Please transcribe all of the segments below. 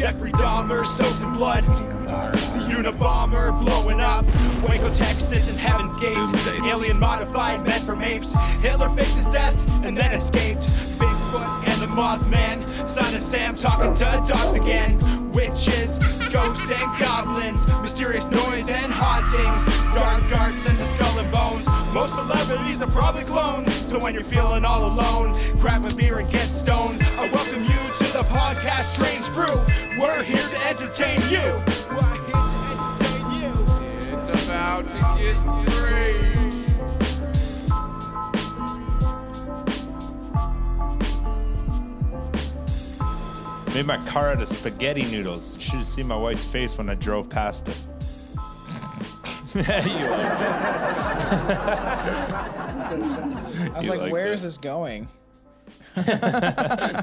Jeffrey Dahmer soaked in blood. The Unabomber blowing up. Waco, Texas, and Heaven's Gates. Alien modified men from apes. Hitler faked his death and then escaped. Bigfoot and the Mothman. Son of Sam talking to dogs again. Witches, ghosts, and goblins. Mysterious noise and hauntings. Dark arts and the skull and bones. Most celebrities are probably cloned. So when you're feeling all alone, grab a beer and get stoned. I welcome you to the podcast Strange Brew. We're here to entertain you. We're here to entertain you. It's about to get strange. Made my car out of spaghetti noodles. You should have seen my wife's face when I drove past it. You like I was You like, liked where it. is this going?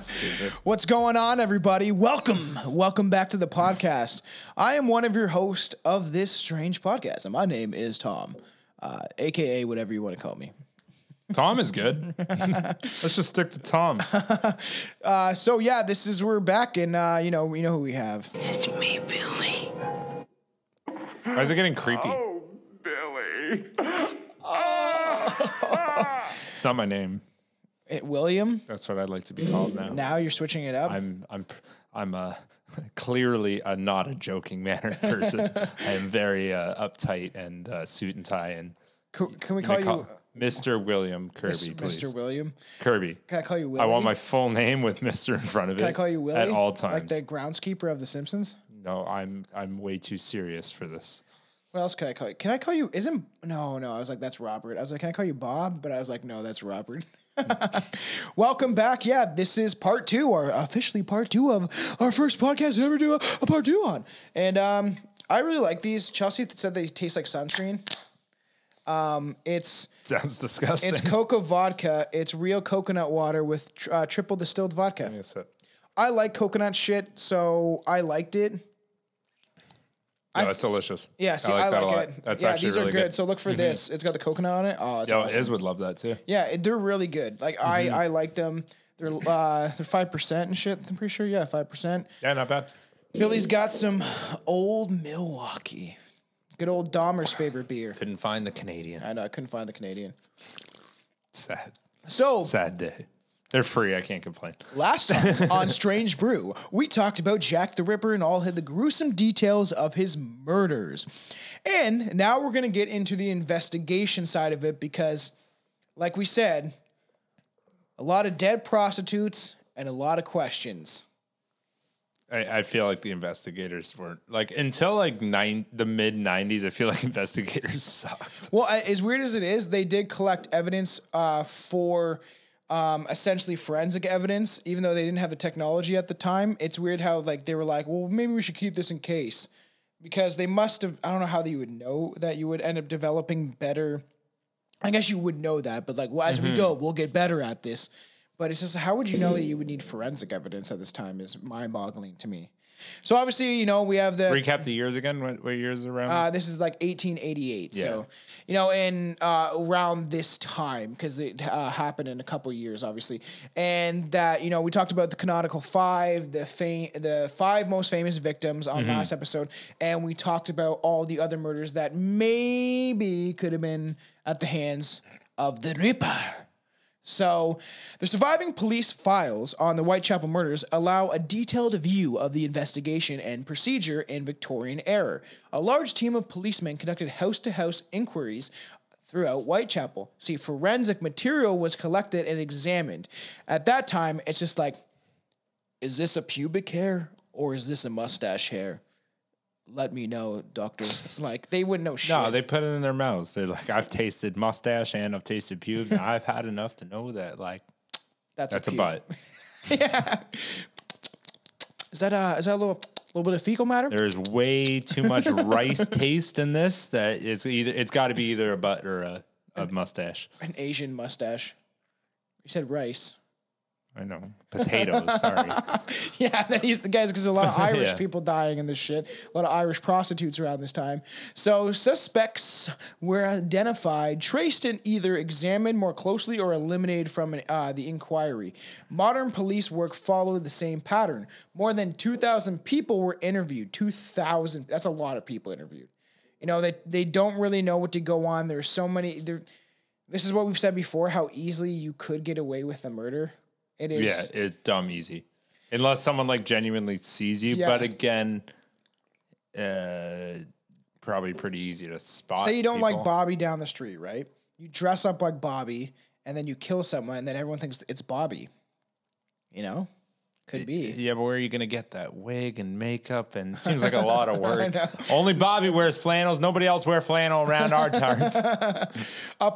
Stupid. What's going on, everybody? Welcome. Welcome back to the podcast. I am one of your hosts of this strange podcast, and my name is Tom, uh, aka whatever you want to call me. Tom is good. Let's just stick to Tom. Uh, so yeah, this is we're back, and uh, you know we know who we have. It's me, Billy. Why is it getting creepy? Oh, It's not my name. Eh, William. That's what I'd like to be called now. Now you're switching it up. I'm I'm I'm a clearly a not a joking mannered person. I am very uh, uptight and uh, suit and tie and can, can we Can call you call- Mr. William Kirby, Mr. please. Mr. William? Kirby. Can I call you Willie? I want my full name with Mr. in front of it. Can I call you Willie? at all times? Like the groundskeeper of The Simpsons. no, I'm I'm way too serious for this. What else can I call you? Can I call you? Isn't no, no. I was like, that's Robert. I was like, can I call you Bob? But I was like, no, that's Robert. Welcome back. Yeah, this is part two, or officially part two of our first podcast ever do a, a part two on. And um, I really like these. Chelsea said they taste like sunscreen. Um, it's Sounds disgusting. it's cocoa vodka. It's real coconut water with tr- uh, triple distilled vodka. Yes, I like coconut shit, so I liked it. No, that's delicious. Yeah, see, I that like, a lot. it. That's yeah, actually these really are good. So look for Mm-hmm. this. It's got the coconut on it. Oh, it's Yo, awesome. Iz would love that too. Yeah, it, they're really good. Like I, I like them. They're uh, they're five percent and shit. I'm pretty sure. Yeah, five percent. Yeah, not bad. Billy's got some old Milwaukee, good old Dahmer's favorite beer. Couldn't find the Canadian. I know I couldn't find the Canadian. Sad, So sad day. They're free. I can't complain. last time on Strange Brew, we talked about Jack the Ripper and all the gruesome details of his murders, and now we're gonna get into the investigation side of it because, like we said, a lot of dead prostitutes and a lot of questions. I, I feel like the investigators weren't like until like nine the mid '90s. I feel like investigators sucked. Well, as weird as it is, they did collect evidence uh, for um, essentially forensic evidence, even though they didn't have the technology at the time. It's weird how like they were like, well, maybe we should keep this in case because they must have. I don't know how you would know that you would end up developing better. I guess you would know that, but like, well, as we go, we'll get better at this. But it's just how would you know that you would need forensic evidence at this time is mind-boggling to me. So obviously, you know, we have the Recap the years again. What, what years around? uh, this is like 1888. Yeah. So, you know, in uh, around this time, because it uh, happened in a couple years, obviously, and that you know we talked about the canonical five, the fam- the five most famous victims on last episode, and we talked about all the other murders that maybe could have been at the hands of the Ripper. So, the surviving police files on the Whitechapel murders allow a detailed view of the investigation and procedure in Victorian era. A large team of policemen conducted house to house inquiries throughout Whitechapel. See, forensic material was collected and examined. At that time, it's just like, is this a pubic hair or is this a mustache hair? Let me know, doctor. like, they wouldn't know shit. no, they put it in their mouths. They're like, I've tasted mustache and I've tasted pubes, and I've had enough to know that like that's, that's a pube. butt. Yeah. Is that, uh, is that a little, little bit of fecal matter? There is way too much rice taste in this that it's either it's got to be either a butt or a, a mustache. An Asian mustache. You said rice. I know potatoes. sorry. Yeah, then he's the guys because a lot of Irish Yeah. people dying in this shit. A lot of Irish prostitutes around this time. So suspects were identified, traced, and either examined more closely or eliminated from uh, the inquiry. Modern police work followed the same pattern. More than two thousand people were interviewed. Two thousand. That's a lot of people interviewed. You know they they don't really know what to go on. There's so many. There, this is what we've said before. How easily you could get away with a murder. It is. Yeah, it's dumb easy. Unless someone like genuinely sees you, Yeah. but again, uh, probably pretty easy to spot. Say you don't like. Bobby down the street, right? You dress up like Bobby and then you kill someone and then everyone thinks it's Bobby. You know? Could be. Yeah, but where are you gonna get that wig and makeup? And seems like a lot of work. Only Bobby wears flannels. Nobody else wear flannel around our tarts.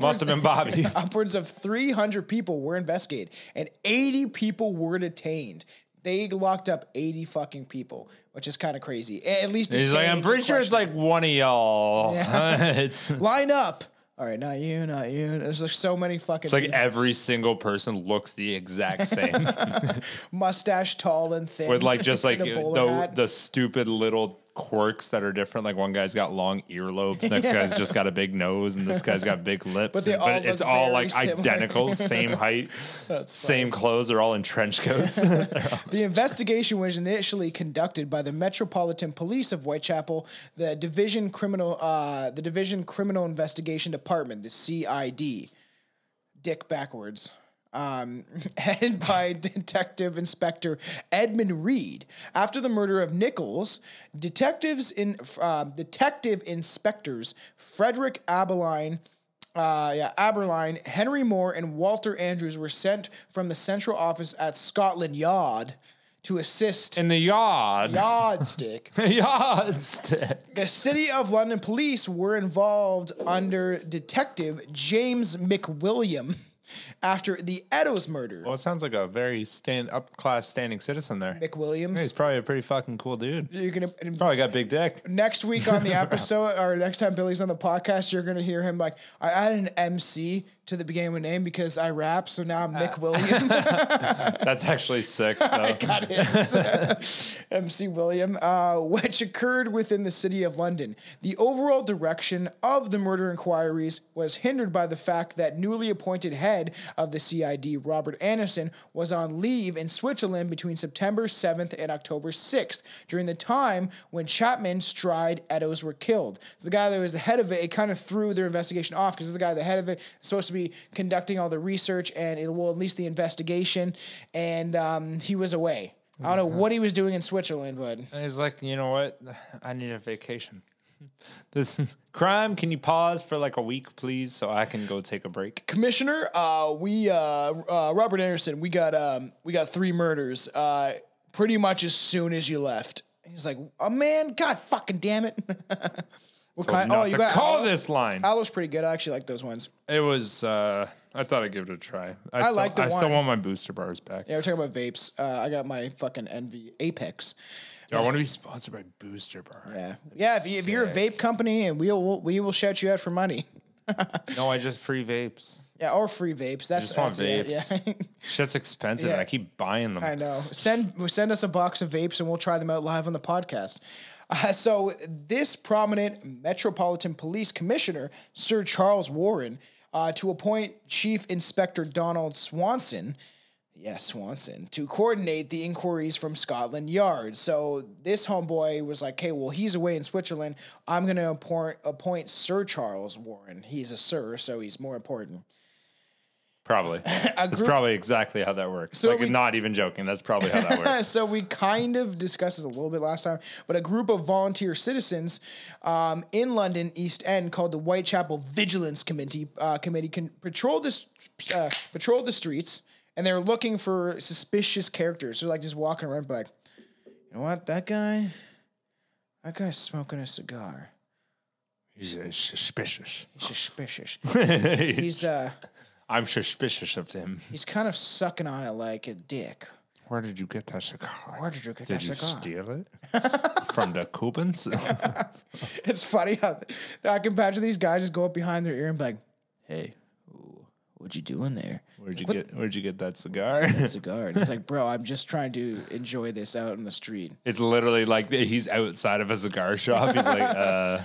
Must have been Bobby. Upwards of 300 people were investigated and 80 people were detained. They locked up 80 fucking people, which is kind of crazy. At least He's like, I'm for pretty sure it's questioning. like one of y'all. it's line up. All right, not you, not you. There's like so many fucking it's like people. every single person looks the exact same. mustache tall and thin with like just like in a bowler the hat. the stupid little quirks that are different. Like one guy's got long earlobes, next guy's just got a big nose, and this guy's got big lips. But and- all it's look all like similar. identical, same height, same clothes. They're all in trench coats. The investigation was initially conducted by the Metropolitan Police of Whitechapel, the Division Criminal, uh, the Division Criminal Investigation Department, the CID. Dick backwards. Um, headed by Detective Inspector Edmund Reid. After the murder of Nichols, detectives in uh, detective inspectors Frederick Abeline uh, yeah, Aberline, Henry Moore, and Walter Andrews were sent from the central office at Scotland Yard to assist in the yard. Yardstick. Yard stick. The City of London police were involved under Detective James McWilliam after the Eddowes murder. Well, it sounds like a very stand up class standing citizen there. McWilliams. He's probably a pretty fucking cool dude. You're gonna Probably got big dick. next week on the episode or next time Billy's on the podcast, you're gonna hear him like I had an MC to the beginning of my name because I rap, so now I'm Mick William. That's actually sick. though. got it. MC William, uh, which occurred within the city of London. The overall direction of the murder inquiries was hindered by the fact that newly appointed head of the CID, Robert Anderson, was on leave in Switzerland between September 7th and October 6th, during the time when Chapman, Stride, Eddowes were killed. So the guy that was the head of it, it kind of threw their investigation off because the guy, the head of it supposed to be conducting all the research and it will at least the investigation, and um, he was away. I don't know what he was doing in Switzerland, but And he's like, you know what? I need a vacation. This crime, can you pause for like a week, please, so I can go take a break? Commissioner, uh, we uh, uh, Robert Anderson, we got um, we got three murders. Uh, pretty much as soon as you left. He's like, oh man, God fucking damn it. what kind? Not Oh, you to got call Aloe? this line. Aloe's pretty good. I actually like those ones. It was. uh I thought I'd give it a try. I, still, like the I still want my booster bars back. Yeah, we're talking about vapes. Uh, I got my fucking Envy Apex. I want to be sponsored by Booster Bar. Yeah, yeah. If, you, if you're a vape company, and we'll we will shout you out for money. No, I just free vapes. Yeah, or free vapes. That's just want that's it, vapes. Yeah. Shit's expensive. Yeah. I keep buying them. I know. Send send us a box of vapes and we'll try them out live on the podcast. Uh, so this prominent Metropolitan Police Commissioner, Sir Charles Warren, uh, to appoint Chief Inspector Donald Swanson. Yes, Swanson to coordinate the inquiries from Scotland Yard. So this homeboy was like, "Hey, well, he's away in Switzerland. I'm going to appoint appoint Sir Charles Warren. He's a sir, so he's more important." Probably. That's group- probably exactly how that works. So like, we- not even joking. That's probably how that works. so we kind of discussed this a little bit last time, but a group of volunteer citizens um, in London East End called the Whitechapel Vigilance Committee uh, committee can patrol this uh, patrol the streets, and they're looking for suspicious characters. They're like just walking around, like, you know what, that guy, that guy's smoking a cigar. He's uh, suspicious. He's suspicious. He's uh, I'm suspicious of him. he's kind of sucking on it like a dick. Where did you get that cigar? Where did you get that Did you cigar? steal it from the Cubans? It's funny how I can imagine these guys just go up behind their ear and be like, "Hey, "What you doing there?" Where'd you get Where'd you get that cigar? cigar. And he's like, "Bro, I'm just trying to enjoy this out in the street." It's literally like he's outside of a cigar shop. He's like, uh,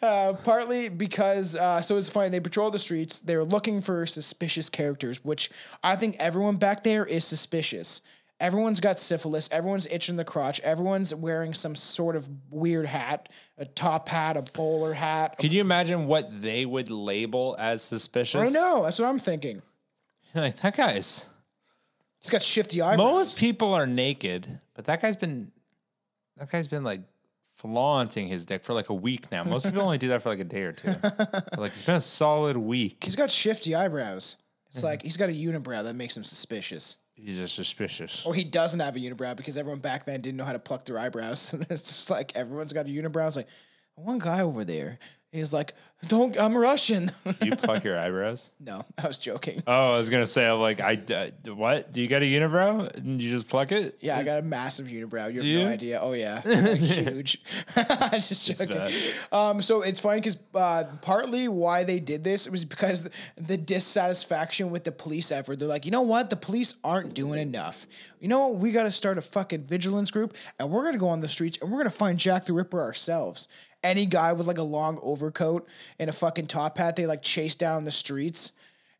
Uh, partly because uh, so it's funny they patrol the streets they're looking for suspicious characters which i think everyone back there is suspicious everyone's got syphilis everyone's itching the crotch everyone's wearing some sort of weird hat a top hat a bowler hat Can you imagine what they would label as suspicious? i know that's what i'm thinking Like that guy's. he's got shifty eyebrows Most people are naked, but that guy's been. That guy's been like flaunting his dick for like a week now. Most people only do that for like a day or two. But, like it's been a solid week. he's got shifty eyebrows it's mm-hmm. like he's got a unibrow that makes him suspicious He's just suspicious. or he doesn't have a unibrow because everyone back then didn't know how to pluck their eyebrows. It's just like everyone's got a unibrow. It's like one guy over there. He's like, "Don't, I'm Russian." You pluck your eyebrows? no, I was joking. Oh, I was gonna say I'm like I uh, what? Do you got a unibrow? And you just pluck it? Yeah, I got a massive unibrow. You have you? no idea. Oh yeah, Like, huge. just joking. Um, so it's funny because uh, partly why they did this was because the, the dissatisfaction with the police effort. They're like, you know what, the police aren't doing enough. You know what, we got to start a fucking vigilance group, and we're gonna go on the streets and we're gonna find Jack the Ripper ourselves. Any guy with like a long overcoat and a fucking top hat, they like chase down the streets.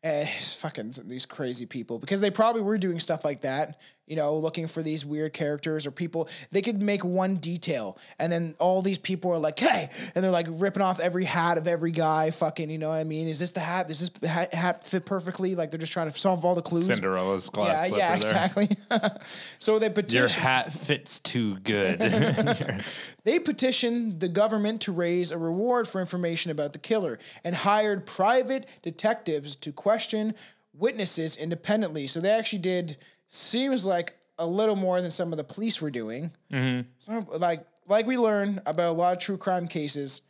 And fucking these crazy people because they probably were doing stuff like that, you know, looking for these weird characters or people. They could make one detail, and then all these people are like, "Hey," and they're like ripping off every hat of every guy. Fucking, you know what I mean? Is this the hat? Does this hat, hat fit perfectly? Like they're just trying to solve all the clues. Cinderella's glass yeah, yeah, exactly. so they petition. Your hat fits too good. They petitioned the government to raise a reward for information about the killer and hired private detectives to question witnesses independently. So they actually did seems like a little more than some of the police were doing. Mm-hmm. So, like like we learn about a lot of true crime cases,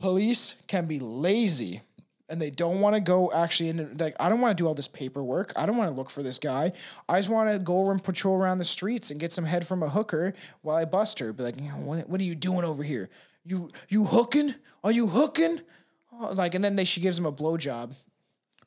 police can be lazy and they don't want to go actually into like I don't want to do all this paperwork. I don't want to look for this guy. I just want to go over and patrol around the streets and get some head from a hooker while I bust her. Be like, you know, what, what are you doing over here? You you hooking? Are you hooking? Oh, like, and then they she gives him a blowjob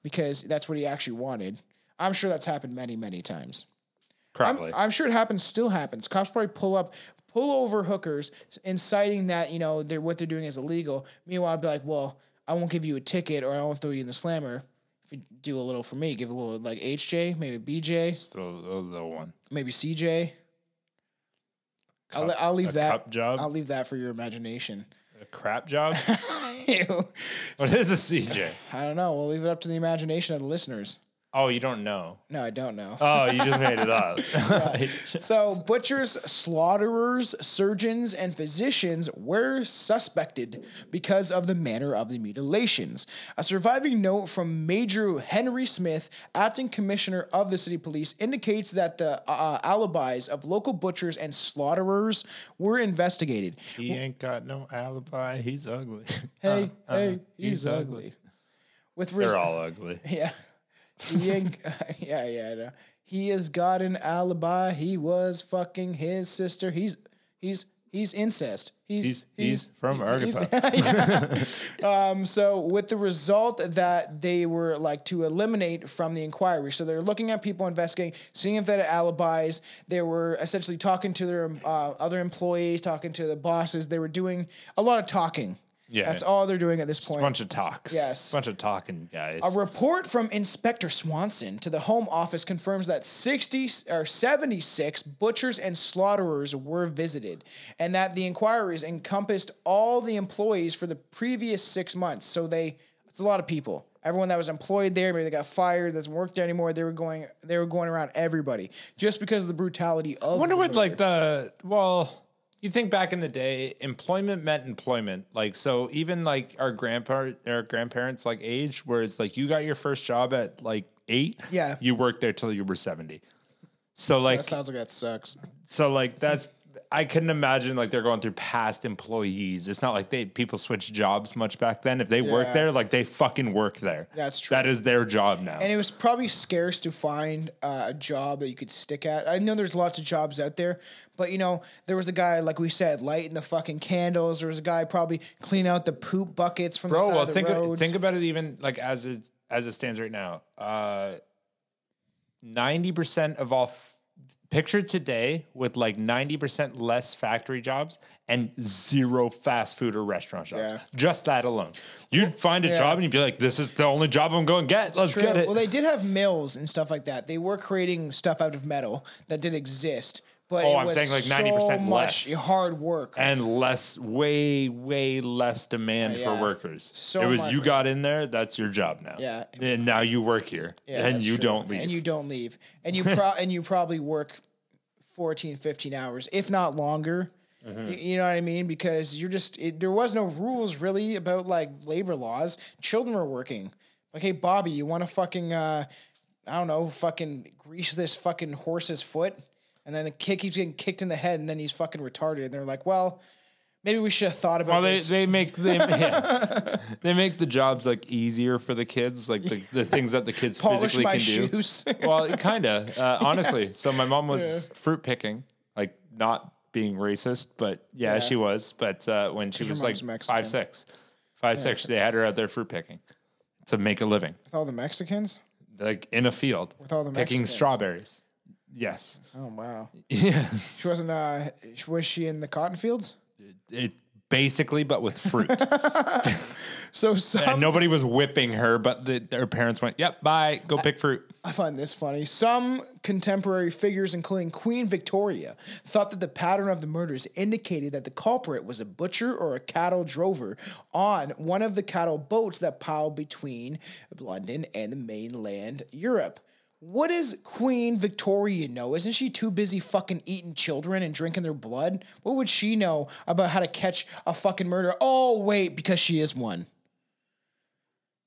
because that's what he actually wanted. I'm sure that's happened many many times. I'm, Probably. I'm sure it happens. Still happens. Cops probably pull up, pull over hookers, inciting that you know they're what they're doing is illegal. Meanwhile, I'd be like, well, I won't give you a ticket or I won't throw you in the slammer. If you do a little for me, give a little like HJ, maybe BJ, Still the little one. maybe CJ. I'll, I'll leave a that. cup job? I'll leave that for your imagination. A crap job? What is a CJ? I don't know. We'll leave it up to the imagination of the listeners. Oh, you don't know. No, I don't know. Oh, you just made it up. So, butchers, slaughterers, surgeons, and physicians were suspected because of the manner of the mutilations. A surviving note from Major Henry Smith, acting commissioner of the city police, indicates that the uh, alibis of local butchers and slaughterers were investigated. he ain't got no alibi. He's ugly. Hey, Uh, hey, uh, he's, he's ugly. ugly. With res- They're all ugly. Yeah. He ain't, yeah, yeah, I. He has got an alibi. He was fucking his sister. He's he's he's incest. He's He's he's from Arkansas. um so with the result that they were like to eliminate from the inquiry. So they're looking at people investigating, seeing if they had alibis. They were essentially talking to their uh, other employees, talking to the bosses. They were doing a lot of talking. Yeah. That's all they're doing at this point. A bunch of talks. Yes. A Bunch of talking guys. A report from Inspector Swanson to the Home Office confirms that 60 or 76 butchers and slaughterers were visited, and that the inquiries encompassed all the employees for the previous six months. So they, it's a lot of people. Everyone that was employed there, maybe they got fired, doesn't work there anymore. They were going, they were going around everybody just because of the brutality of. I wonder what like the well you think back in the day employment meant employment like so even like our grandpa our grandparents like age where it's like you got your first job at like eight Yeah. you worked there till you were 70 so like that sounds like that sucks. so like that's I couldn't imagine like they're going through past employees. It's not like they people switch jobs much back then. If they work there, like they fucking work there. That's true. That is their job now. And it was probably scarce to find uh, a job that you could stick at. I know there's lots of jobs out there, but you know, there was a guy, like we said, lighting the fucking candles. There was a guy probably cleaning out the poop buckets from the Bro, side well of the think roads. think about it even like as it as it stands right now, uh, ninety percent of all. Picture today with like 90% less factory jobs and zero fast food or restaurant jobs. Yeah. Just that alone. You'd find a yeah. job and you'd be like, this is the only job I'm going to get. Let's True. get it. Well, they did have mills and stuff like that. They were creating stuff out of metal that did exist, but Oh, it I'm was saying like 90% much less. hard work. and less, way, way less demand Yeah. for workers. So it was much you got in there, that's your job now. Yeah. And now you work here Yeah, and you true. don't leave. And you don't leave. And you pro- and you probably work 14, 15 hours, if not longer. Mm-hmm. You know what I mean? Because you're just it, there was no rules really about like labor laws. Children were working. Like, hey, Bobby, you want to fucking uh, I don't know, fucking grease this fucking horse's foot, and then the kid keeps getting kicked in the head, and then he's fucking retarded. And they're like, well, maybe we should have thought about this." Well, they, this. they make they, yeah. they make the jobs like easier for the kids, like the, the things that the kids physically can do. shoes. well, kind of uh, honestly. So my mom was fruit picking, like not being racist, but yeah, Yeah. she was. But uh, when she was like Mexican. five six, five six, they had her out there fruit picking to make a living, With all the Mexicans. like in a field With all the Mexicans. picking strawberries. Yes. Oh wow. Yes. She wasn't. Uh, was she in the cotton fields? It basically, but with fruit. So some, and nobody was whipping her, but the, their parents went, "Yep, bye, go pick fruit." I find this funny. Some contemporary figures, including Queen Victoria, thought that the pattern of the murders indicated that the culprit was a butcher or a cattle drover on one of the cattle boats that piled between London and the mainland Europe. What does Queen Victoria know? Isn't she too busy fucking eating children and drinking their blood? What would she know about how to catch a fucking murderer? Oh, wait, because she is one.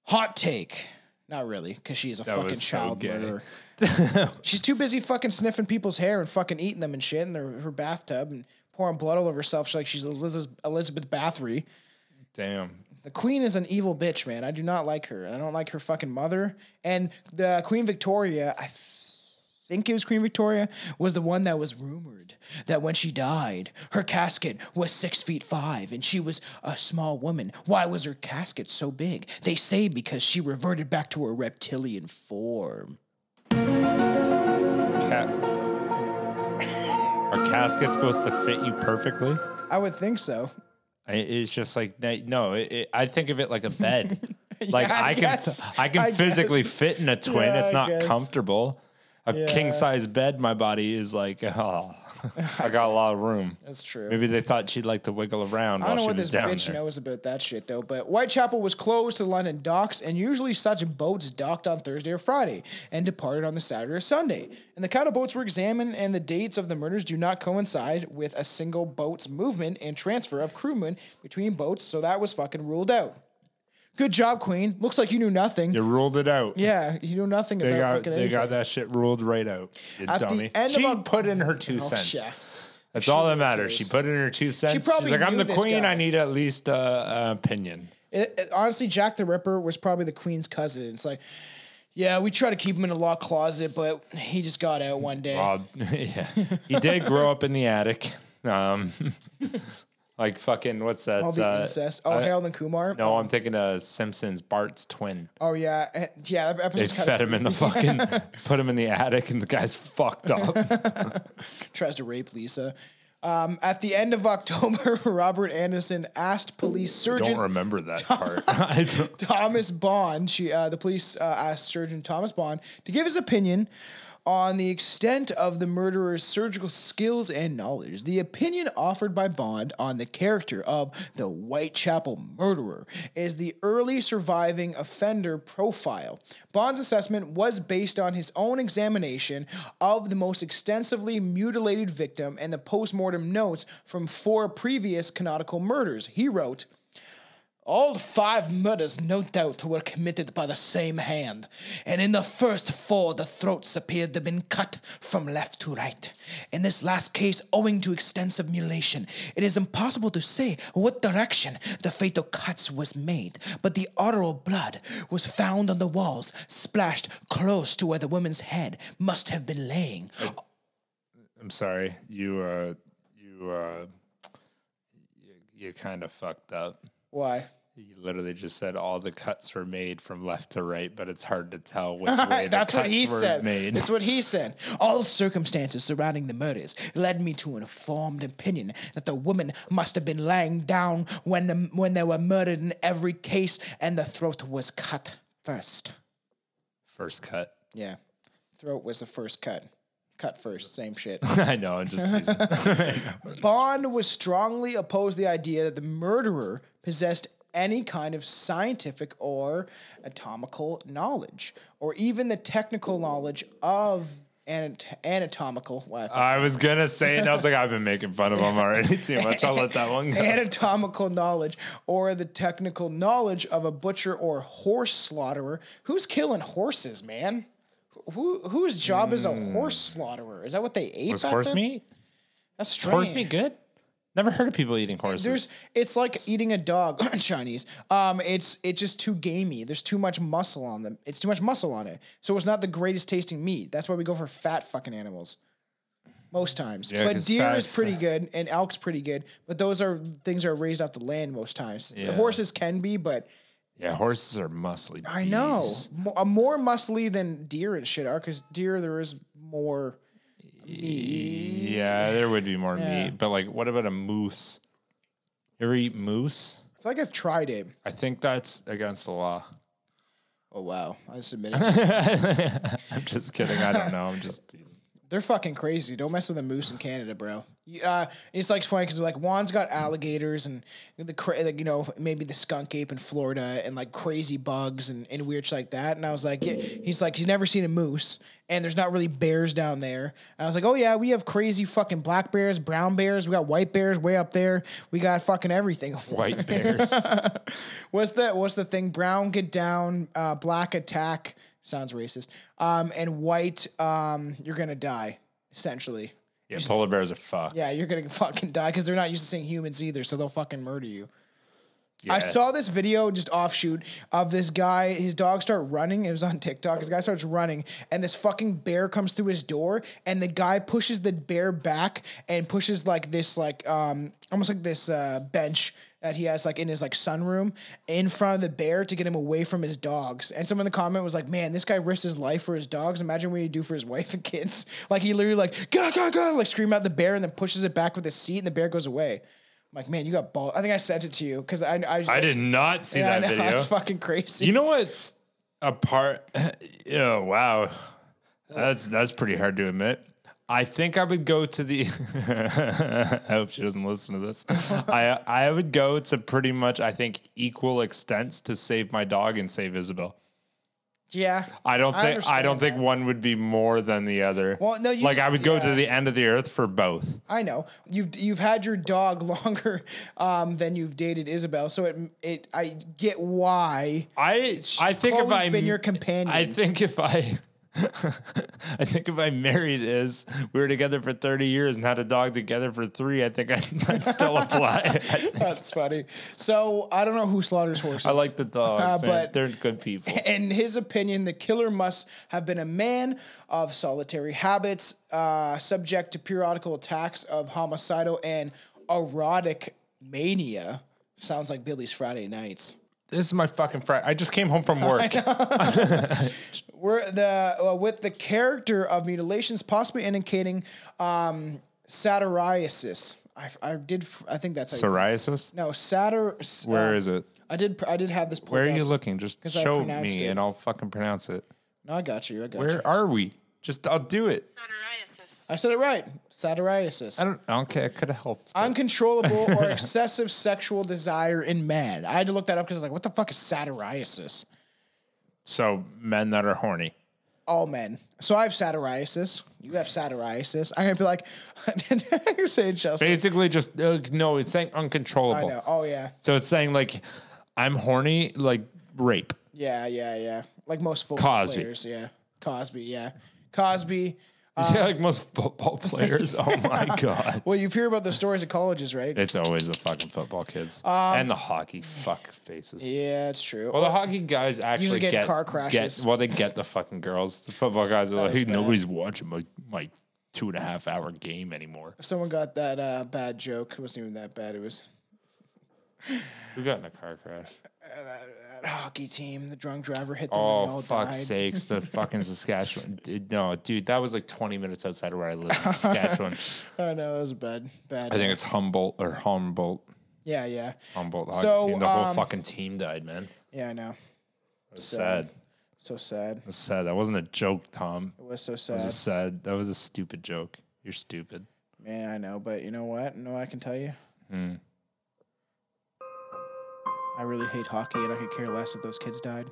Hot take. Not really, because she's a fucking was so child murderer. She's too busy fucking sniffing people's hair and fucking eating them and shit in her, her bathtub and pouring blood all over herself. She's like she's Elizabeth, Elizabeth Bathory. Damn. The queen is an evil bitch, man. I do not like her. And I don't like her fucking mother. And the Queen Victoria, I think it was Queen Victoria, was the one that was rumored that when she died, her casket was six feet five and she was a small woman. Why was her casket so big? They say because she reverted back to her reptilian form. Cat. Are caskets supposed to fit you perfectly? I would think so. It's just like no. It, it, I think of it like a bed. like I I can. I can I physically fit in a twin. Yeah, it's not comfortable. A Yeah. king size bed, my body is like, oh, I got a lot of room. That's true. Maybe they thought she'd like to wiggle around I don't know she what this bitch there. knows about that shit though, but Whitechapel was closed to London docks, and usually such boats docked on Thursday or Friday and departed on the Saturday or Sunday. And the cattle boats were examined, and the dates of the murders do not coincide with a single boat's movement and transfer of crewmen between boats, so that was fucking ruled out. Good job, Queen. Looks like you knew nothing. You ruled it out. Yeah, you knew nothing They about got fucking they anything. got that shit ruled right out. You At the dummy. end of she Oc- put in her two Oh, cents. yeah. That's all that matters. She cares. put in her two cents. She probably She's like, I'm knew the this queen. guy." I need at least uh, an opinion. It- it- honestly, Jack the Ripper was probably the Queen's cousin. It's like, yeah, we try to keep him in a locked closet, but he just got out one day. Well, yeah, he did grow up in the attic. Um, like fucking what's that? All the uh, incest. Oh, Harold and Kumar. No, I'm thinking of Simpsons. Bart's twin. Oh yeah, Eh, yeah. That They episode's kind fed of him in the fucking, put him in the attic, and the guy's fucked up. tries to rape Lisa. Um, at the end of October, Robert Anderson asked police surgeon Don't remember that part. I don't- Thomas Bond. She, uh, the police uh, asked Surgeon Thomas Bond to give his opinion on the extent of the murderer's surgical skills and knowledge. The opinion offered by Bond on the character of the Whitechapel murderer is the early surviving offender profile. Bond's assessment was based on his own examination of the most extensively mutilated victim and the postmortem notes from four previous canonical murders. He wrote, all five murders, no doubt, were committed by the same hand, and in the first four, the throats appeared to have been cut from left to right. In this last case, owing to extensive mutilation, it is impossible to say what direction the fatal cuts was made, but the arterial blood was found on the walls, splashed close to where the woman's head must have been laying. I'm sorry. You, uh, you, uh, you, you kind of fucked up. Why? You literally just said all the cuts were made from left to right, but it's hard to tell which way the That's what cuts he were said. made. That's what he said. All circumstances surrounding the murders led me to an informed opinion that the woman must have been lying down when the when they were murdered in every case, and the throat was cut first. First cut. Yeah, throat was the first cut. Cut first, same shit. I know. I'm just teasing. Bond was strongly opposed to the idea that the murderer possessed any kind of scientific or atomical knowledge, or even the technical knowledge of anat- anatomical. Wow, I I was gonna say it. and I was like, I've been making fun of him already too much. I'll let that one go. anatomical knowledge or the technical knowledge of a butcher or horse slaughterer. Who's killing horses, man? Who whose job is a hmm. horse slaughterer? Is that what they ate? Was horse then? meat? That's strange. horse meat good? Never heard of people eating horses. There's it's like eating a dog Chinese. Um it's it's just too gamey. There's too much muscle on them. It's too much muscle on it. So it's not the greatest tasting meat. That's why we go for fat fucking animals. Most times. Yeah, but 'cause deer fat- is pretty good and elk's pretty good. But those are things that are raised off the land most times. Yeah. Horses can be, but yeah, horses are muscly. I know. beasts. Mo- uh, more muscly than deer and shit are because deer there is more Yeah, there would be more Yeah. meat. But like, what about a moose? You ever eat moose? I feel like I've tried it. I think that's against the law. Oh wow. I submitted to I'm just kidding. I don't know. I'm just. They're fucking crazy. Don't mess with a moose in Canada, bro. Uh, it's like funny because like Juan's got alligators and the cra- like, you know maybe the skunk ape in Florida and like crazy bugs and, and weird shit like that. And I was like, yeah. he's like he's never seen a moose and there's not really bears down there. And I was like, oh yeah, we have crazy fucking black bears, brown bears, we got white bears way up there. We got fucking everything. White bears. What's the what's the thing? Brown get down, uh, black attack. Sounds racist. Um, and white, um, you're gonna die essentially. Yeah, polar bears are fucked. Yeah, you're gonna fucking die because they're not used to seeing humans either, so they'll fucking murder you. I saw this video just offshoot of this guy. His dog start running. It was on TikTok. His guy starts running, and this fucking bear comes through his door, and the guy pushes the bear back and pushes like this, like um, almost like this uh, bench that he has like in his like sunroom in front of the bear to get him away from his dogs. And someone in the comment was like, "Man, this guy risks his life for his dogs. Imagine what he'd do for his wife and kids. Like he literally like go go go like scream at the bear and then pushes it back with his seat, and the bear goes away." I'm like, man, you got ball. I think I sent it to you because I, I I did not see yeah, that know, video. It's fucking crazy. You know what's a part? Oh wow, that's that's pretty hard to admit. I think I would go to the. I hope she doesn't listen to this. I I would go to pretty much I think equal extents to save my dog and save Isabel. yeah. I don't think I, don't think one would be more than the other. Well, no, you like just- I would go yeah. to the end of the earth for both. I know you've you've had your dog longer um, than you've dated Isabel, so it it I get why. I I think if I been your companion. I think if I I think if I married Is, we were together for 30 years and had a dog together for three, I think I'd, I'd still apply. That's funny. So I don't know who slaughters horses. I like the dogs. Uh, but- they're good people. In his opinion, the killer must have been a man of solitary habits, uh, subject to periodical attacks of homicidal and erotic mania. Sounds like Billy's Friday nights. This is my fucking friend. I just came home from work. We're the uh, with the character of mutilations possibly indicating um, satyriasis. I, I did. I think that's how you- Psoriasis? no satir. Where uh, is it? I did. I did have this. Where are you looking? Just 'Cause I show pronounced me it. and I'll fucking pronounce it. No, I got you. I got you. Where are we? Just I'll do it. Psoriasis. I said it right. Satyriasis. I don't I don't care. I could have helped. Uncontrollable or excessive sexual desire in man. I had to look that up because I was like, what the fuck is satyriasis? So men that are horny. All men. So I have satyriasis. You have satyriasis. I'm gonna be like, I'm Chelsea. Basically just uh, no, it's saying I uncontrollable. know. Oh yeah. So it's saying like I'm horny like rape. Yeah, yeah, yeah. Like most football Cosby. players. Yeah. Cosby. Yeah. Cosby. You say like most football players. Oh my god. Well, you hear about the stories at colleges, right? It's always the fucking football kids and the hockey fuck faces. Um, yeah, it's true. Well, the hockey guys actually get get, car crashes. Get, well, they get the fucking girls. The football guys are like, was hey, bad. nobody's watching my my two and a half hour game anymore. if someone got that uh, bad joke, it wasn't even that bad. It was Who got in a car crash? That hockey team, the drunk driver hit them Oh died. sakes! The fucking Saskatchewan. Dude, No, dude, that was like 20 minutes outside of where I live, in Saskatchewan. I know that was bad. Bad. I think it's Humboldt or Humboldt. yeah, yeah, Humboldt. hockey So, team. the whole um, fucking team died, man. yeah. I know. It was sad. So sad. It was sad. That wasn't a joke, Tom. It was so It was sad. a sad. That was a stupid joke. You're stupid. Man, I know, but you know what? You know what I can tell you? Hmm. I really hate hockey and I could care less if those kids died.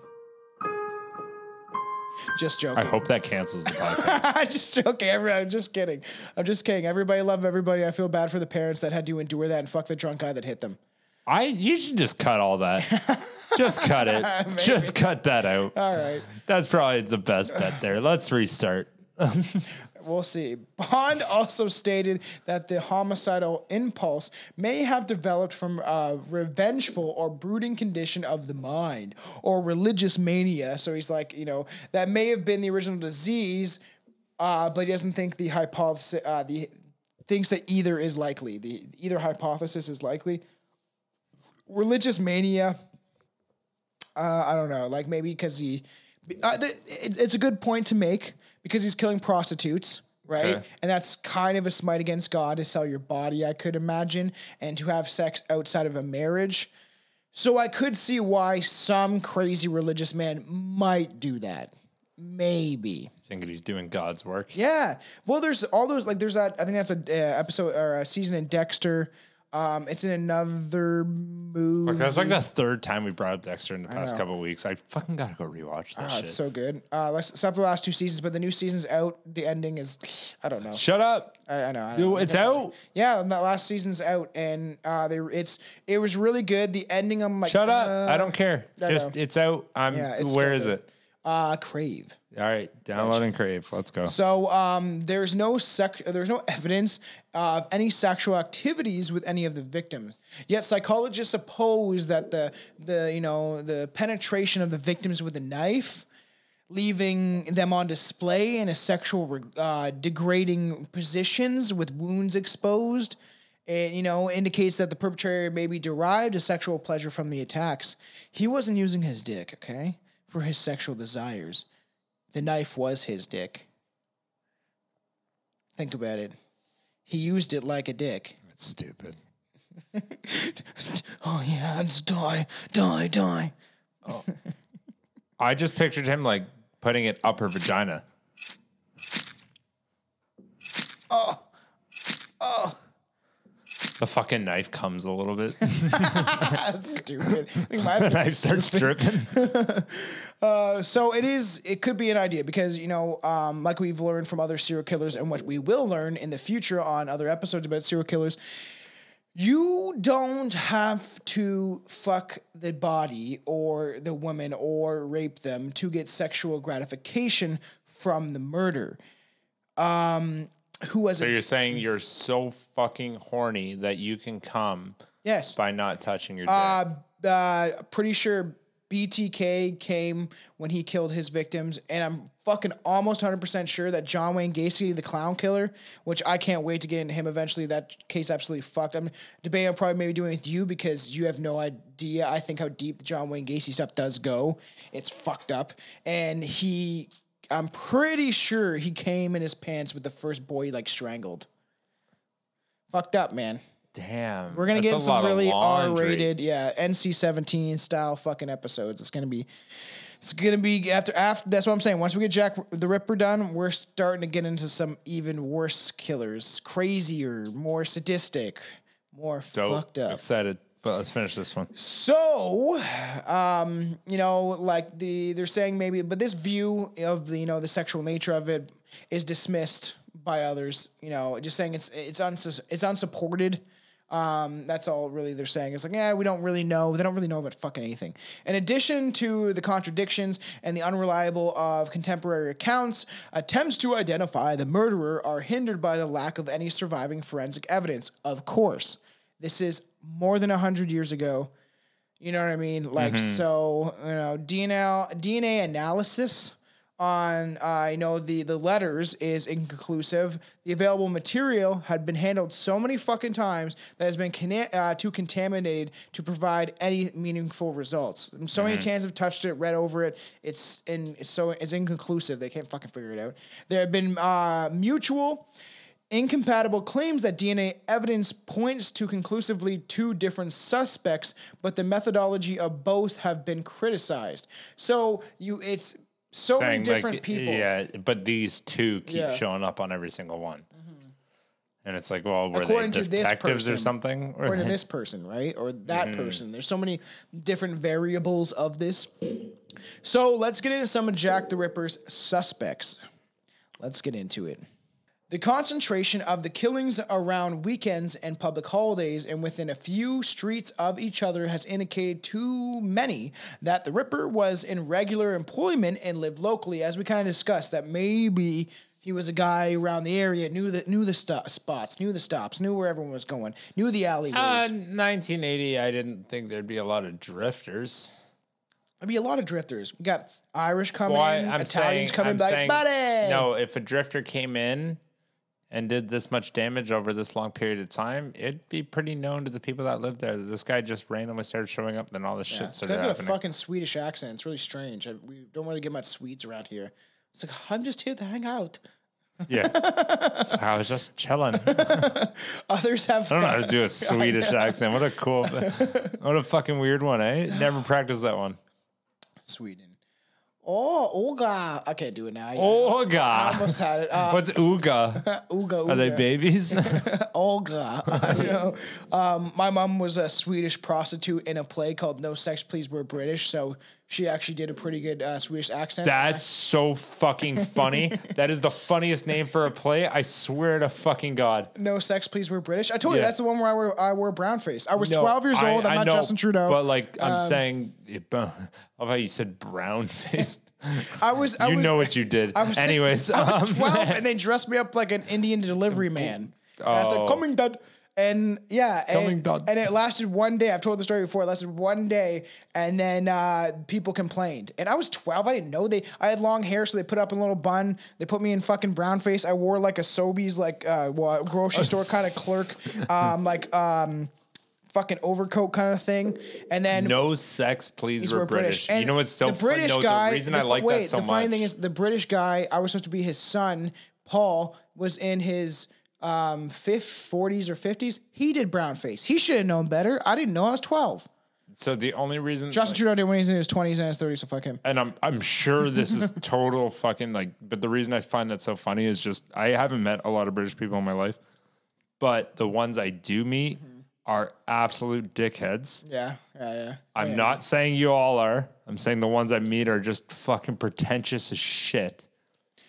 Just joking. I hope that cancels the podcast. I just joking. Everyone, I'm just kidding. I'm just kidding. Everybody love everybody. I feel bad for the parents that had to endure that and fuck the drunk guy that hit them. I you should just cut all that. just cut it. just cut that out. All right. That's probably the best bet there. Let's restart. We'll see. Bond also stated that the homicidal impulse may have developed from a revengeful or brooding condition of the mind or religious mania. So he's like, you know, that may have been the original disease, uh, but he doesn't think the hypothesis, uh, the thinks that either is likely. The either hypothesis is likely. Religious mania. Uh, I don't know, like maybe because he, uh, the, it, it's a good point to make because he's killing prostitutes, right? Okay. And that's kind of a smite against God to sell your body, I could imagine, and to have sex outside of a marriage. So I could see why some crazy religious man might do that. Maybe. Thinking he's doing God's work. Yeah. Well, there's all those like there's that. I think that's a uh, episode or a season in Dexter. Um, it's in another movie. Like, that's like the third time we brought up Dexter in the past know. couple of weeks. I fucking gotta go rewatch that Oh, shit. it's so good. Uh, let's the last two seasons, but the new season's out. The ending is, I don't know. Shut up. I, I know. I Dude, know. it's out. Yeah, that last season's out, and uh, they it's it was really good. The ending, I'm like, Shut up. uh, I don't care. I Just know. it's out. I'm Yeah, it's where is good. it? Uh, Crave. All right, download and crave. Let's go. So um, there's no sec- there's no evidence of any sexual activities with any of the victims. Yet psychologists suppose that the the you know the penetration of the victims with a knife, leaving them on display in a sexual uh, degrading positions with wounds exposed. It, you know, indicates that the perpetrator maybe derived a sexual pleasure from the attacks. He wasn't using his dick, okay, for his sexual desires. The knife was his dick. Think about it. He used it like a dick. That's stupid. Oh yeah, it's die, die, die. Oh. I just pictured him like putting it up her vagina. Oh, oh, The fucking knife comes a little bit. That's stupid. I think my knife starts dripping. so it is. It could be an idea because you know, um, like we've learned from other serial killers, and what we will learn in the future on other episodes about serial killers. You don't have to fuck the body or the woman or rape them to get sexual gratification from the murder. Um, who was it? So it? you're saying you're so fucking horny that you can come Yes. by not touching your dick. Uh, uh, pretty sure BTK came when he killed his victims, and I'm fucking almost 100% sure that John Wayne Gacy, the clown killer, which I can't wait to get into him eventually. That case absolutely fucked. I'm debating on probably maybe doing it with you because you have no idea. I think how deep the John Wayne Gacy stuff does go. It's fucked up, and he. I'm pretty sure he came in his pants with the first boy he, like strangled. Fucked up, man. Damn. We're gonna get some really. R-rated, yeah, NC-17 style fucking episodes. It's gonna be, it's gonna be after after. That's what I'm saying. Once we get Jack the Ripper done, we're starting to get into some even worse killers, crazier, more sadistic, more Dope. fucked up. Excited. But let's finish this one. So, um, you know, like the they're saying maybe, but this view of the you know the sexual nature of it is dismissed by others. You know, just saying it's it's uns- it's unsupported. Um, that's all really they're saying. It's like, yeah, we don't really know. They don't really know about fucking anything. In addition to the contradictions and the unreliable of contemporary accounts, attempts to identify the murderer are hindered by the lack of any surviving forensic evidence. Of course, this is more than hundred years ago. You know what I mean? Like so, you know, DNA DNA analysis on uh, you know the the letters is inconclusive. The available material had been handled so many fucking times that has been uh, too contaminated to provide any meaningful results. And so many hands have touched it, read over it. It's in it's so it's inconclusive. They can't fucking figure it out. There have been uh, mutual incompatible claims that DNA evidence points to conclusively two different suspects, but the methodology of both have been criticized. So you, it's so many different like, people. Yeah, but these two keep Yeah. Mm-hmm. showing up on every single one. And it's like, well, were According they to this detectives or something? Or- Or to this person, right? Or that Mm-hmm. person. There's so many different variables of this. So let's get into some of Jack the Ripper's suspects. Let's get into it. The concentration of the killings around weekends and public holidays and within a few streets of each other has indicated to many that the Ripper was in regular employment and lived locally, as we kind of discussed, that maybe he was a guy around the area, knew the knew the sto- spots, knew the stops, knew where everyone was going, knew the alleyways. Uh, 1980, I didn't think there'd be a lot of drifters. There'd be a lot of drifters. We got Irish coming Why in, I'm Italians saying, coming I'm back, saying, buddy. no, if a drifter came in and did this much damage over this long period of time, it'd be pretty known to the people that lived there. that This guy just randomly started showing up, then all this Yeah, shit this guy's got a fucking Swedish accent. It's really strange. I, we don't really get much Swedes around here. It's like I'm just here to hang out. yeah, I was just chilling. Others have. I don't know how to do a Swedish accent. What a cool, what a fucking weird one, eh? Never practiced that one. Sweden. Oh, Olga. I can't do it now. I, I almost had it. Uh, What's ooga? Uga, Uga. Are they babies? Olga. I know. Um, my mom was a Swedish prostitute in a play called No Sex Please We're British, so she actually did a pretty good uh, Swedish accent. That's so fucking funny. that is the funniest name for a play. I swear to fucking God. no Sex Please We're British. I told you that's the one where I wore, I wore brown face. I was No, 12 years I- old. I'm I not know, Justin Trudeau. But like I'm Um, saying, it, I love how you said brown face. I was. I you was, know what you did. I was Anyways, I was um, 12 and they dressed me up like an Indian delivery man. And I was like, Oh. coming dad. And yeah, and, and it lasted one day. I've told the story before. It lasted one day, and then uh, people complained. And I was 12. I didn't know they. I had long hair, so they put up a little bun. They put me in fucking brown face. I wore like a Sobeys, like uh, well, grocery store kind of clerk, um, like um, fucking overcoat kind of thing. And then no sex, please. We're, were British. You know what's so the British fun? No, guy. the reason the I like wait, that so the much. funny thing is, the British guy. I was supposed to be his son. Paul was in his um, fifth, forties or fifties. He did brown face. He should have known better. I didn't know. I was twelve. so the only reason, Justin Trudeau did when he was in his twenties and his thirties. So fuck him. and I'm I'm sure this is total fucking like. But the reason I find that so funny is just I haven't met a lot of British people in my life, but the ones I do meet are absolute dickheads. Yeah, yeah, yeah. I'm Yeah. not saying you all are. I'm saying the ones I meet are just fucking pretentious as shit.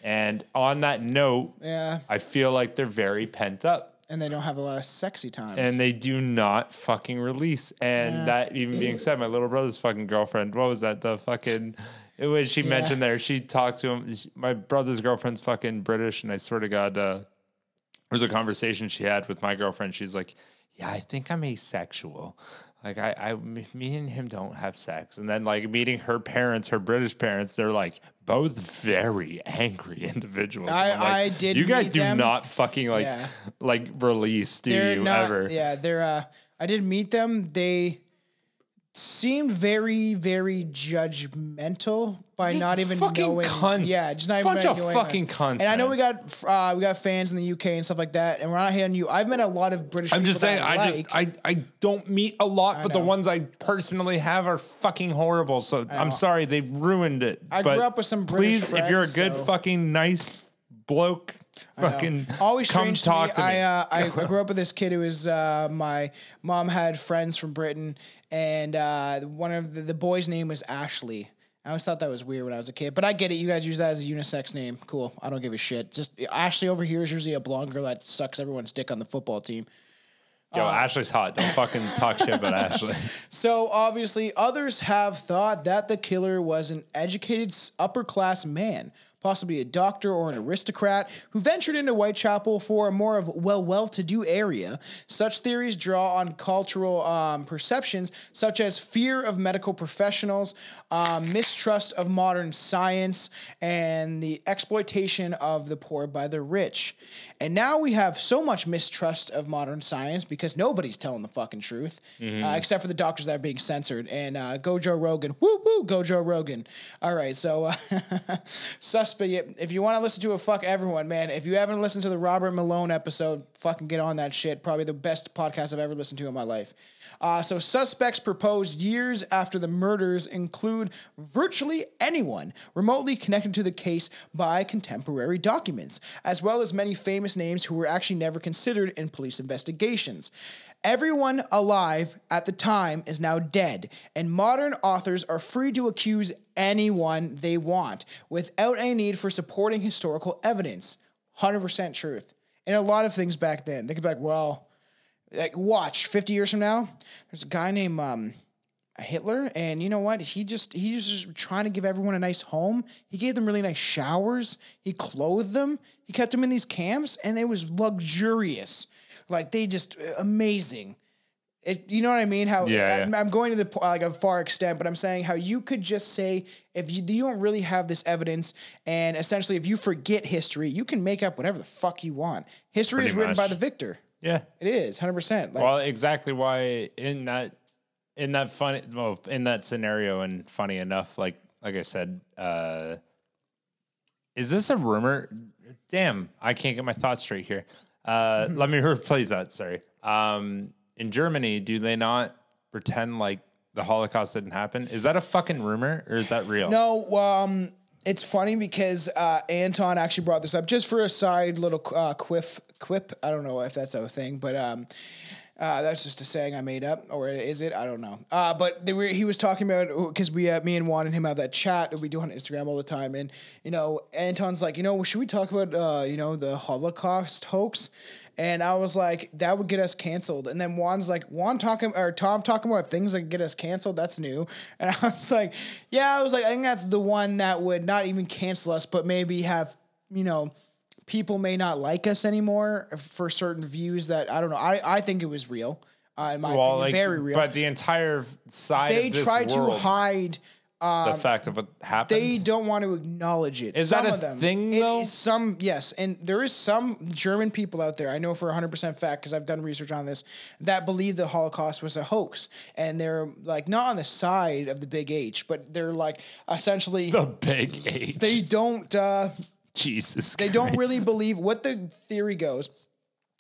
And on that note, Yeah, I feel like they're very pent up and they don't have a lot of sexy times. and they do not fucking release. And that even being said, my little brother's fucking girlfriend, what was that? The fucking, it was, she mentioned there, she talked to him. she- My brother's girlfriend's fucking British. And I swear to God, uh, there was a conversation she had with my girlfriend. She's like, yeah, I think I'm asexual. Like I, I, me and him don't have sex. And then like meeting her parents, her British parents, they're like both very angry individuals. I- like, I did You guys do them. not fucking like, Yeah. like release, do they're you not. ever? Yeah, they're. Uh, I did meet them. They seemed very, very judgmental by Just not even fucking knowing. cunts. Yeah, just not Bunch even of fucking us. cunts, And I know we got uh, we got fans in the UK and stuff like that, and we're not hating you. I've met a lot of British. I'm just saying, that I like. just I I don't meet a lot, but the ones I personally have are fucking horrible. So I'm sorry they've ruined it. I grew up with some British Please, if you're a good so- fucking nice bloke, fucking always come strange talk to me. to. I, uh, I I grew up with this kid who was uh, my mom had friends from Britain, and uh, one of the, the boy's name was Ashley. I always thought that was weird when I was a kid, but I get it. You guys use that as a unisex name. Cool. I don't give a shit. Just Ashley over here is usually a blonde girl that sucks everyone's dick on the football team. Yo, uh, Ashley's hot. Don't fucking talk shit about Ashley. So obviously, others have thought that the killer was an educated upper class man, possibly a doctor or an aristocrat, who ventured into Whitechapel for a more of well well-to-do area. Such theories draw on cultural um, perceptions such as fear of medical professionals, um, mistrust of modern science, and the exploitation of the poor by the rich. And now we have so much mistrust of modern science because nobody's telling the fucking truth, uh, except for the doctors that are being censored. And uh, go Joe Rogan, woo woo, go Joe Rogan. All right, so uh, suspect. If you want to listen to a fuck everyone, man. If you haven't listened to the Robert Malone episode, fucking get on that shit. Probably the best podcast I've ever listened to in my life. Uh, so suspects proposed years after the murders include virtually anyone remotely connected to the case by contemporary documents, as well as many famous names who were actually never considered in police investigations. Everyone alive at the time is now dead, and modern authors are free to accuse anyone they want without any need for supporting historical evidence. 100% truth. And a lot of things back then, they could be like, well, like watch 50 years from now, there's a guy named um, Hitler, and you know what? He just he was just trying to give everyone a nice home. He gave them really nice showers. He clothed them. He kept them in these camps, and it was luxurious. Like they just uh, amazing. It, you know what I mean? How Yeah, I'm, yeah. I'm going to the like a far extent, but I'm saying how you could just say if you, you don't really have this evidence, and essentially if you forget history, you can make up whatever the fuck you want. History is Pretty written by the victor. Yeah. It is 100. percent Well, exactly why in that in that funny well in that scenario and funny enough, like like I said, uh is this a rumor? Damn, I can't get my thoughts straight here. Uh let me replace that, sorry. Um in Germany, do they not pretend like the Holocaust didn't happen? Is that a fucking rumor or is that real? No, um, it's funny because uh, Anton actually brought this up just for a side little uh, quiff. Quip. I don't know if that's a thing, but um, uh, that's just a saying I made up, or is it? I don't know. Uh, but were, he was talking about because we, uh, me and Juan and him have that chat that we do on Instagram all the time, and you know, Anton's like, you know, should we talk about, uh, you know, the Holocaust hoax? And I was like, that would get us canceled. And then Juan's like, Juan talking or Tom talking about things that get us canceled. That's new. And I was like, yeah, I was like, I think that's the one that would not even cancel us, but maybe have, you know, people may not like us anymore for certain views that I don't know. I, I think it was real. Uh, in my well, opinion, like, very real. but the entire side they of this tried to world, hide the fact of what happened. they don't want to acknowledge it. Is some that a of them. thing, though? some yes, and there is some German people out there. I know for 100 percent fact because I've done research on this that believe the Holocaust was a hoax, and they're like not on the side of the big H, but they're like essentially the big H. they don't. uh Jesus. they don't really believe what the theory goes.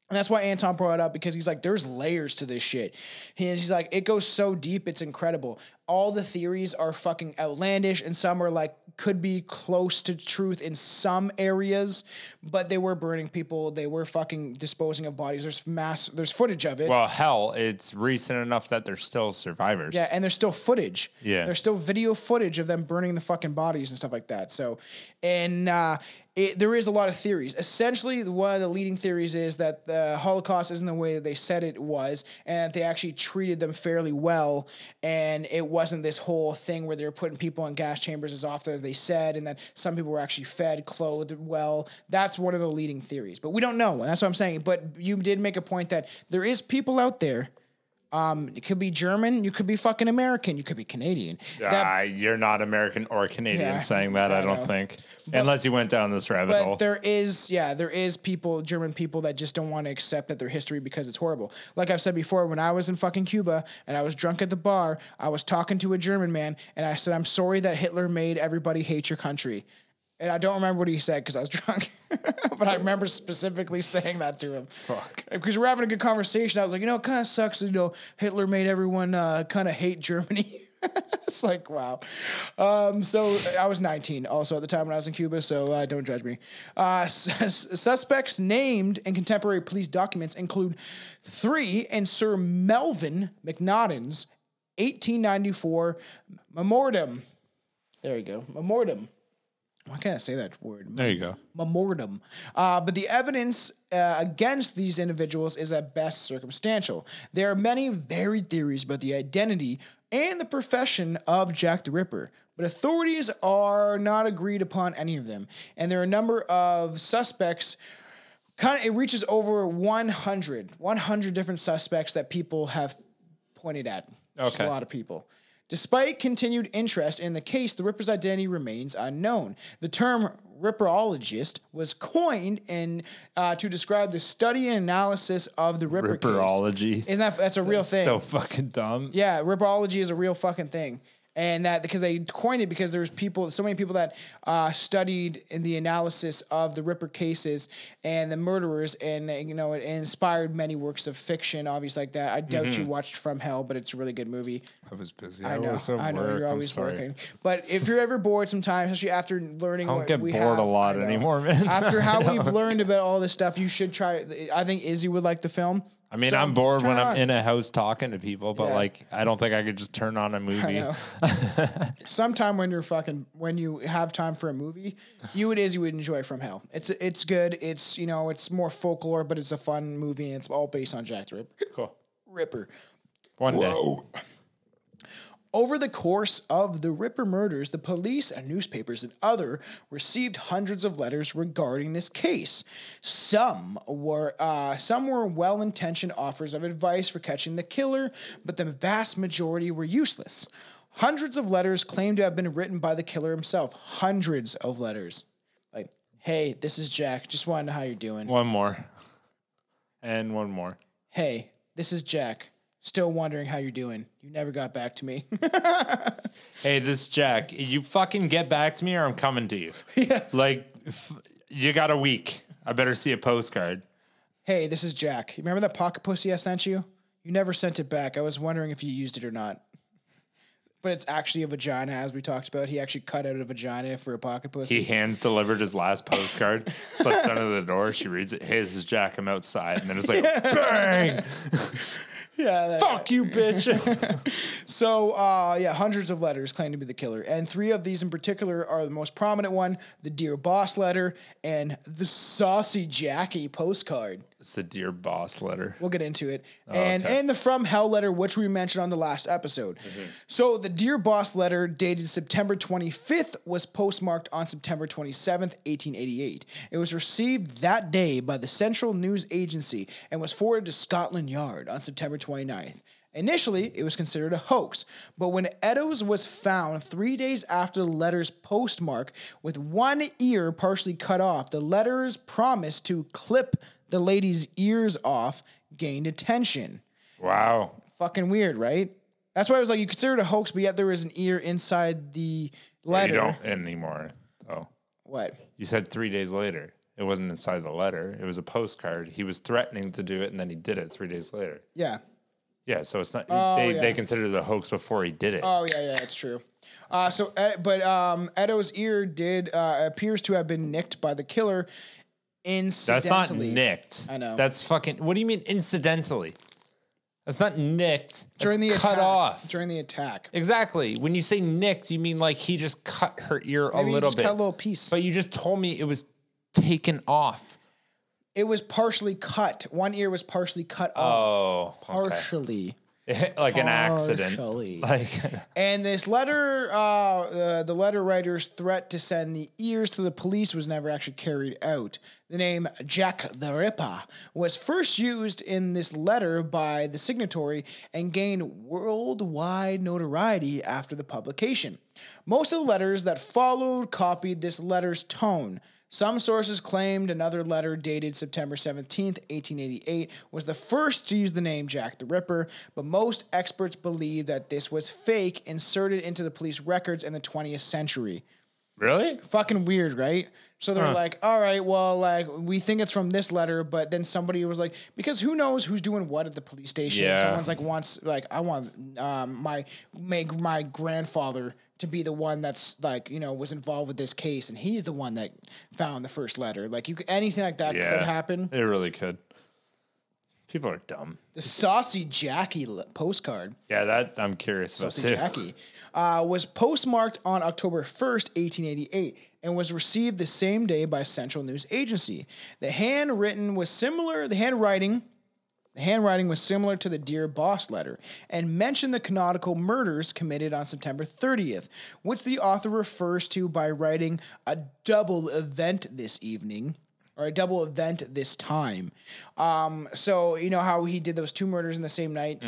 And that's why Anton brought it up because he's like, there's layers to this shit. He- He's like, it goes so deep, it's incredible. All the theories are fucking outlandish, and some are like, could be close to truth in some areas, but they were burning people. They were fucking disposing of bodies. There's mass, there's footage of it. Well, hell, it's recent enough that there's still survivors. Yeah, and there's still footage. Yeah. There's still video footage of them burning the fucking bodies and stuff like that. So, and uh, it, there is a lot of theories. Essentially, one of the leading theories is that the Holocaust isn't the way that they said it was, and that they actually treated them fairly well, and it wasn't this whole thing where they were putting people in gas chambers as often as they said, and that some people were actually fed, clothed well. That's one of the leading theories, but we don't know. And that's what I'm saying. But you did make a point that there is people out there. Um, it could be German, you could be fucking American, you could be Canadian. That- Ah, you're not American or Canadian Yeah, saying that, I I don't know. think. Unless you went down this rabbit hole. but there is, yeah, there is people, German people that just don't want to accept that their history because it's horrible. Like I've said before, when I was in fucking Cuba and I was drunk at the bar, I was talking to a German man and I said, I'm sorry that Hitler made everybody hate your country. And I don't remember what he said because I was drunk, but I remember specifically saying that to him. Fuck. Because we're having a good conversation. I was like, you know, it kind of sucks. You know, Hitler made everyone uh, kind of hate Germany. it's like wow. Um, so I was 19 also at the time when I was in Cuba, so uh, don't judge me. Uh, sus- suspects named in contemporary police documents include three in Sir Melvin Macnaghten's 1894 memorandum. There you go, memorandum. Why can't I say that word? there you go. memorandum. Uh, but the evidence uh, against these individuals is at best circumstantial. There are many varied theories about the identity and the profession of Jack the Ripper. But authorities are not agreed upon any of them, and there are a number of suspects. Kind of, it reaches over 100, 100 different suspects that people have pointed at. Just Okay. a lot of people. Despite continued interest in the case, the Ripper's identity remains unknown. The term Ripperologist was coined in uh, to describe the study and analysis of the Ripper Ripperology. case. Isn't that that's a real thing? So fucking dumb. Yeah, ripperology is a real fucking thing. And that because they coined it because there's people, so many people that uh, studied in the analysis of the Ripper cases and the murderers, and they, you know it inspired many works of fiction, obviously like that. I doubt you watched From Hell, but it's a really good movie. I was busy. I know, was at I know work. you're always working. But if you're ever bored, sometimes, especially after learning, I don't get bored have, a lot anymore, man. After how we've learned about all this stuff, you should try. I think Izzy would like the film. I mean, So, I'm bored when I'm on. in a house talking to people, but Yeah. like, I don't think I could just turn on a movie. Sometime when you're fucking when you have time for a movie, you it is you would enjoy From Hell. It's it's good. It's you know it's more folklore, but it's a fun movie and it's all based on Jack the Ripper. Cool. Ripper. One day. Over the course of the Ripper murders, the police and newspapers and other received hundreds of letters regarding this case. Some were uh, some were well-intentioned offers of advice for catching the killer, but the vast majority were useless. Hundreds of letters claimed to have been written by the killer himself. Hundreds of letters, like, "Hey, this is Jack. Just want to know how you're doing. One more. And one more. Hey, this is Jack. Still wondering how you're doing. You never got back to me." Hey, this is Jack. You fucking get back to me or I'm coming to you. Yeah. Like, f- you got a week. I better see a postcard. Hey, this is Jack. You remember that pocket pussy I sent you? You never sent it back. I was wondering if you used it or not. But it's actually a vagina, as we talked about. He actually cut out a vagina for a pocket pussy. He hands delivered his last postcard, slips under the door. She reads it. Hey, this is Jack. I'm outside. And then it's like, bang! Yeah. that- Fuck you, bitch. So, uh, yeah, hundreds of letters claim to be the killer. And three of these in particular are the most prominent one the Dear Boss letter and the Saucy Jacky postcard. It's the Dear Boss letter. We'll get into it. Oh, and and the From Hell letter, which we mentioned on the last episode. Mm-hmm. So the Dear Boss letter, dated September 25th, was postmarked on September 27th, 1888. It was received that day by the Central News Agency and was forwarded to Scotland Yard on September 29th. Initially, it was considered a hoax, but when Eddowes was found three days after the letter's postmark with one ear partially cut off, the letter's promise to clip the lady's ears off gained attention. Wow. Fucking weird, right? That's why I was like, you consider it a hoax, but yet there was an ear inside the letter. You don't anymore. Oh. What? You said three days later. It wasn't inside the letter. It was a postcard. He was threatening to do it, and then he did it three days later. Yeah. Yeah, so it's not. Oh, they, yeah. they considered it a hoax before he did it. Oh yeah, yeah, it's true. Uh, so, uh, but um, Eddowes' ear did uh, appears to have been nicked by the killer. That's not nicked. I know. That's fucking. What do you mean incidentally? That's not nicked. during the That's cut attack, off. During the attack, Exactly. When you say nicked, you mean like he just cut her ear Maybe a little just bit. cut a little piece. But you just told me it was taken off. it was partially cut. One ear was partially cut off. Oh, okay. partially. like an accident. Partially. Like And this letter, uh, uh, the letter writer's threat to send the ears to the police was never actually carried out. The name Jack the Ripper was first used in this letter by the signatory and gained worldwide notoriety after the publication. Most of the letters that followed copied this letter's tone. Some sources claimed another letter dated September 17th, 1888, was the first to use the name Jack the Ripper, but most experts believe that this was fake inserted into the police records in the 20th century. really? Fucking weird, right? So they're like, all right, well, like, we think it's from this letter, but then somebody was like, because who knows who's doing what at the police station? Yeah. Someone's like, wants, like, I want um, my, my, my grandfather to be the one that's like, you know, was involved with this case, and he's the one that found the first letter. Like, you anything like that Yeah. could happen. It really could. People are dumb. The Saucy Jacky postcard. Yeah, that I'm curious about Saucy too. Jacky, uh, was postmarked on October 1st, 1888, and was received the same day by Central News Agency. The handwritten was similar, the handwriting, The handwriting was similar to the Dear Boss letter and mentioned the canonical murders committed on September 30th, which the author refers to by writing a double event this evening or a double event this time. Um, so, you know how he did those two murders in the same night?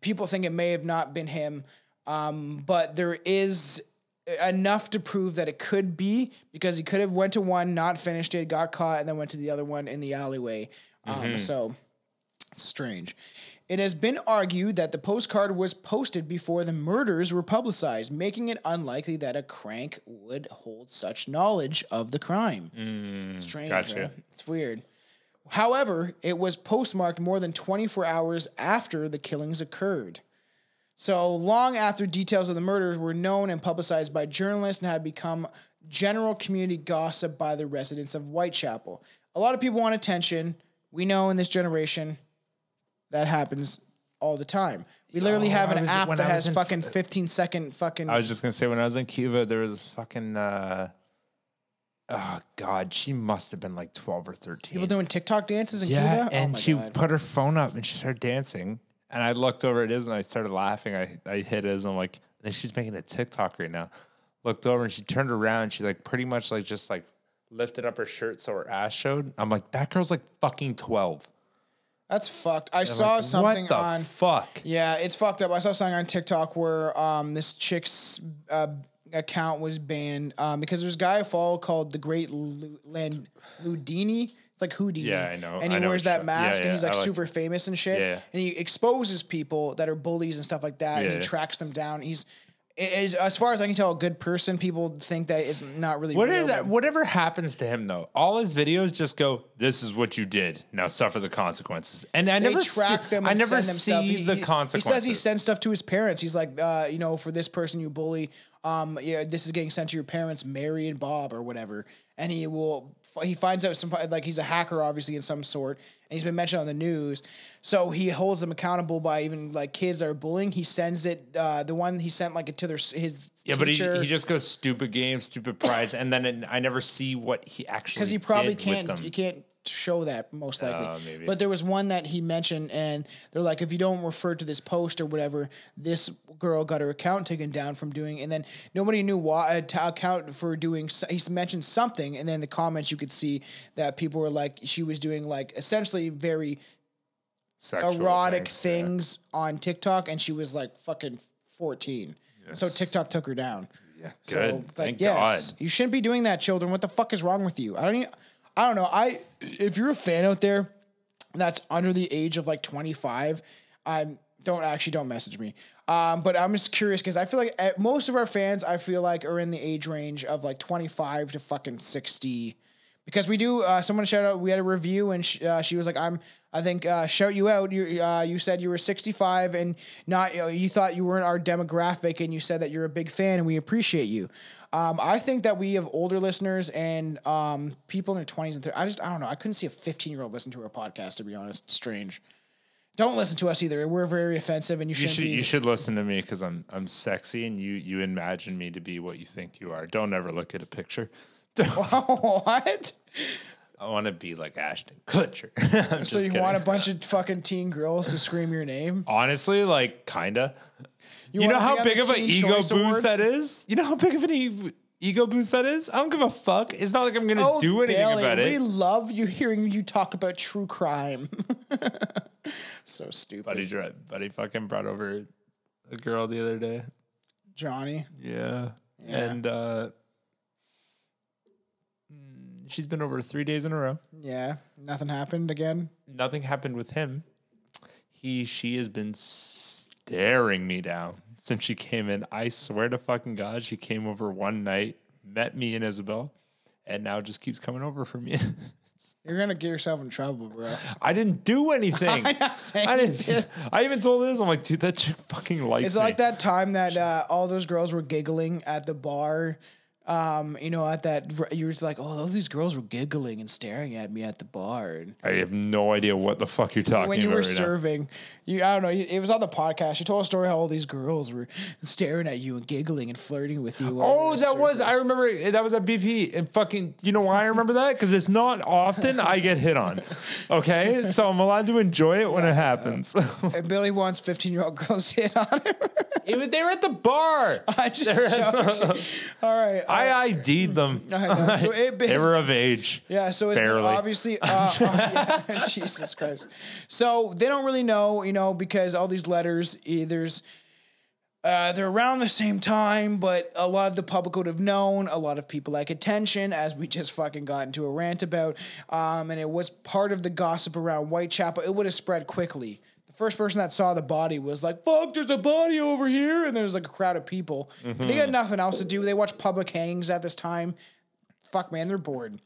People think it may have not been him, um, but there is enough to prove that it could be because he could have went to one, not finished it, got caught, and then went to the other one in the alleyway. Um, so strange. It has been argued that the postcard was posted before the murders were publicized, making it unlikely that a crank would hold such knowledge of the crime. Hmm, strange. gotcha. right? It's weird. However, it was postmarked more than 24 hours after the killings occurred. So long after details of the murders were known and publicized by journalists and had become general community gossip by the residents of Whitechapel. A lot of people want attention. We know in this generation that happens all the time. We literally Oh, have an was- app that has in- fucking 15 second fucking. I was just gonna say when I was in Cuba, there was fucking. uh Oh God, she must have been like twelve or thirteen. people doing TikTok dances in yeah, Cuba. and oh she God. put her phone up and she started dancing. And I looked over at Iz and I started laughing. I I hit Iz. I'm like, think she's making a TikTok right now. Looked over and she turned around. She like pretty much like just like lifted up her shirt so her ass showed. I'm like, that girl's like fucking twelve. That's fucked. I saw Like, something what the on. fuck. Yeah, it's fucked up. I saw something on TikTok where um this chick's uh, account was banned um because there's a guy I follow called the Great Lu- Land Ludini. It's like Houdini. Yeah, I know. And I he know wears that mask, yeah, and he's like like- super famous and shit. Yeah. And he exposes people that are bullies and stuff like that, Yeah, and he yeah. tracks them down. He's is, as far as I can tell, a good person. People think that it's not really. What real, is that? Whatever happens to him though, all his videos just go, "This is what you did. Now suffer the consequences." And I they never track see, them. I never send them see stuff. the He- he- consequences. He says he sends stuff to his parents. He's like, uh, you know, for this person you bully, um, yeah, this is getting sent to your parents, Mary and Bob or whatever. And he will, he finds out some like he's a hacker, obviously in some sort, and he's been mentioned on the news. So he holds them accountable by even like kids that are bullying. He sends it. Uh, the one he sent like it to their his Yeah, but he, he just goes stupid game, stupid prize, and then it, I never see what he actually because he probably can't you can't show that most likely maybe. but there was one that he mentioned and they're like if you don't refer to this post or whatever this girl got her account taken down from doing and then nobody knew why uh, to account for doing he mentioned something and then the comments you could see that people were like she was doing like essentially very Sexual erotic things, yeah. on TikTok and she was like fucking 14 so TikTok took her down Yeah, so, good. like, Thank yes, God. you shouldn't be doing that, children. What the fuck is wrong with you? I don't. Even, I don't know. I if you're a fan out there that's under the age of like 25, I'm don't actually don't message me. Um, but I'm just curious because I feel like uh, most of our fans I feel like are in the age range of like 25 to fucking 60. Because we do, uh, someone shout out. We had a review, and sh- uh, she was like, "I'm, I think, uh, shout you out. You, uh, you said you were 65, and not, you, know, you thought you weren't our demographic, and you said that you're a big fan, and we appreciate you. Um, I think that we have older listeners and um, people in their 20s and 30s. I just, I don't know. I couldn't see a 15 year old listen to our podcast. To be honest, strange. Don't listen to us either. We're very offensive, and you, You should be. you should listen to me because I'm I'm sexy and you you imagine me to be what you think you are. Don't ever look at a picture. what? I want to be like Ashton Kutcher. So you kidding. want a bunch of fucking teen girls to scream your name? Honestly, like kinda. You, wanna know how big of an ego boost Awards? that is? You know how big of an e- ego boost that is? I don't give a fuck. It's not like I'm gonna Oh, do anything Bailey, about it. we love you hearing you talk about true crime. so stupid, Buddy, dri- buddy, fucking brought over a girl the other day. Johnny. Yeah, and uh, she's been over three days in a row. Yeah, nothing happened again. Nothing happened with him. He, she has been staring me down since she came in. I swear to fucking God, she came over one night, met me and Isabel, and now just keeps coming over for me. You're gonna get yourself in trouble, bro. I didn't do anything. I'm not saying I didn't. did. I even told Liz, I'm like, dude, that chick fucking likes It's me. like that time that uh, all those girls were giggling at the bar Um, you know, at that you were like, oh, all these girls were giggling and staring at me at the bar. And I have no idea what the fuck you're talking about. when you were right now. serving, you I don't know. It was on the podcast. You told a story how all these girls were staring at you and giggling and flirting with you. Oh, that was, I remember that was at BP and fucking you know why I remember that because it's not often I get hit on. Okay, so I'm allowed to enjoy it when it happens. And Billy wants fifteen year old girls to hit on him. it they were at the bar. I just all right. I ID'd them. I know. So it, They were of age. Yeah, so it's Barely. obviously, uh, uh, yeah, Jesus Christ. So they don't really know, you know, because all these letters, there's uh, they're around the same time, but a lot of the public would have known. A lot of people like attention, as we just fucking got into a rant about. Um, and it was part of the gossip around Whitechapel. It would have spread quickly. First person that saw the body was like, "Fuck, there's a body over here," and there's like a crowd of people. They got mm-hmm. nothing else to do. They watch public hangings at this time. Fuck, man, they're bored.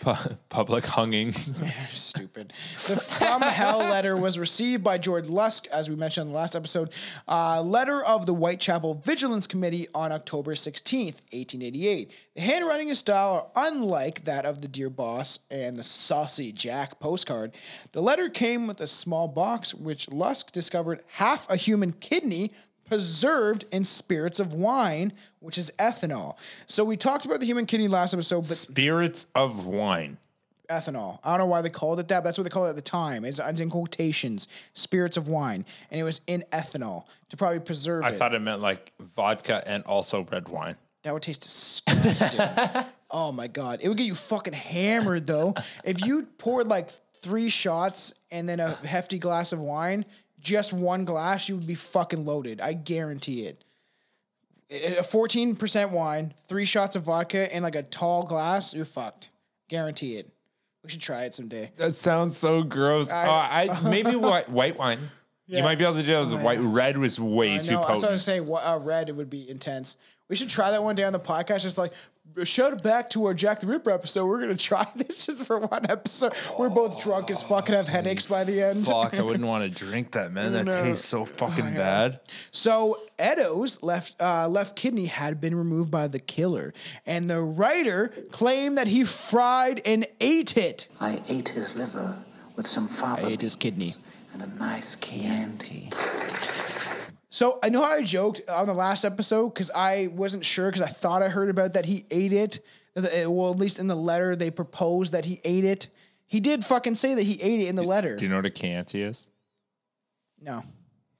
Pu- public hungings. Stupid. The From Hell letter was received by George Lusk, as we mentioned in the last episode. Uh, letter of the Whitechapel Vigilance Committee on October 16th, 1888. The handwriting and style are unlike that of the Dear Boss and the Saucy Jack postcard. The letter came with a small box, which Lusk discovered half a human kidney preserved in spirits of wine, which is ethanol. So we talked about the human kidney last episode, but Spirits of wine. ethanol. I don't know why they called it that, but that's what they called it at the time. It's, it's in quotations, spirits of wine, and it was in ethanol to probably preserve I it. thought it meant like vodka and also red wine. that would taste disgusting. oh my god, it would get you fucking hammered though. if you poured like three shots and then a hefty glass of wine, just one glass, you would be fucking loaded. I guarantee it. A fourteen percent wine, three shots of vodka, and like a tall glass, you're fucked. Guarantee it. We should try it someday. That sounds so gross. I- oh, I maybe white white wine. Yeah. You might be able to do it with white. Red was way I too know. I was potent. trying to say what uh, red it would be intense. We should try that one day on the podcast. Just like shout back to our Jack the Ripper episode. We're gonna try this just for one episode. We're both drunk as fuck and have headaches by the end. Fuck, I wouldn't want to drink that, man. That No. Tastes so fucking bad. So Eddowes' left uh, left kidney had been removed by the killer, and the writer claimed that he fried and ate it. I ate his liver with some fava I ate his kidney. and a nice Chianti. So I know how I joked on the last episode because I wasn't sure because I thought I heard about that he ate it. Well, at least in the letter they proposed that he ate it. He did fucking say that he ate it in the letter. Do you know what a Chianti is? No,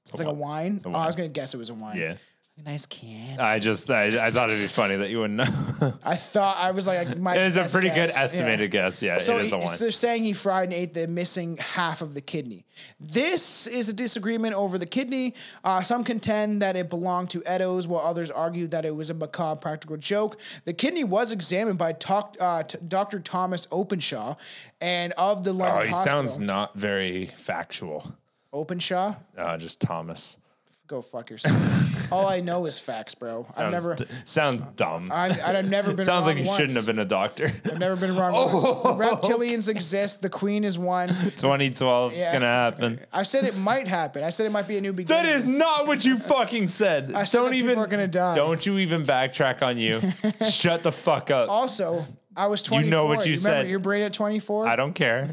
it's, like a wine. wine. Oh, I was gonna guess it was a wine. Yeah. A nice can. I just I, I thought it'd be funny that you wouldn't know. I thought I was like, my it is a best pretty guess. good Yeah. estimated guess. Yeah, So it is a he- so they're saying he fried and ate the missing half of the kidney. This is a disagreement over the kidney. Uh, some contend that it belonged to Eddowes, while others argue that it was a macabre practical joke. The kidney was examined by talk, uh, t- Dr. Thomas Openshaw, and of the London oh, he Hospital. sounds not very factual. Openshaw. Uh, just Thomas. Go fuck yourself. All I know is facts, bro. I've Sounds, never. d- sounds dumb. I, I've never been. Wrong. Sounds wrong like he once. shouldn't have been a doctor. I've never been wrong. Oh. Reptilians exist. The queen is one. 2012 is Yeah. gonna happen. I said it might happen. I said it might be a new beginning. That is not what you fucking said. I said don't that people even. are gonna die. Don't you even backtrack on you. Shut the fuck up. Also, I was 24. know what you remember said. your brain at 24? I don't care.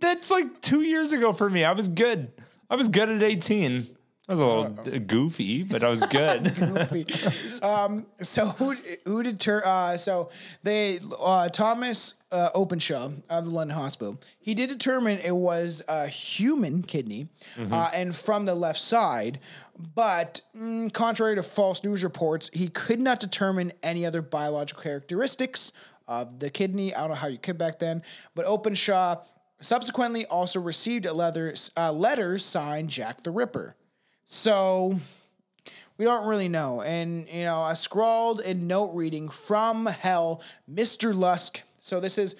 That's like two years ago for me. I was good. I was good at 18. I was a little d- goofy, but I was good. um, so who who did ter- uh, so they uh, Thomas uh, Openshaw of the London Hospital. He did determine it was a human kidney, Mm-hmm. uh, and from the left side. But mm, contrary to false news reports, he could not determine any other biological characteristics of the kidney. I don't know how you could back then, but Openshaw subsequently also received a leather, uh, letter signed Jack the Ripper. So we don't really know. And, you know, I scrawled in note reading from hell, Mr. Lusk. So this is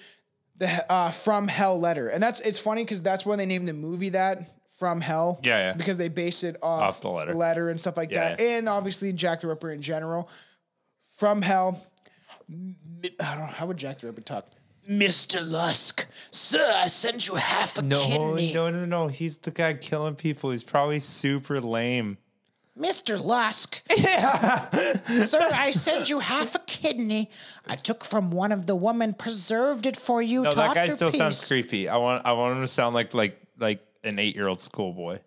the uh, from hell letter. And that's, it's funny because that's when they named the movie that from hell. Yeah, yeah. Because they based it off, Off the letter. and stuff like Yeah. that. And obviously Jack the Ripper in general. From hell. I don't know. How would Jack the Ripper talk? Mr. Lusk, sir, I sent you half a kidney. no, no. No, he's the guy killing people. He's probably super lame. Mr. Lusk. Sir, I sent you half a kidney. I took from one of the women, preserved it for you. No, that guy still sounds creepy. I want I want him to sound like like like an eight year old schoolboy.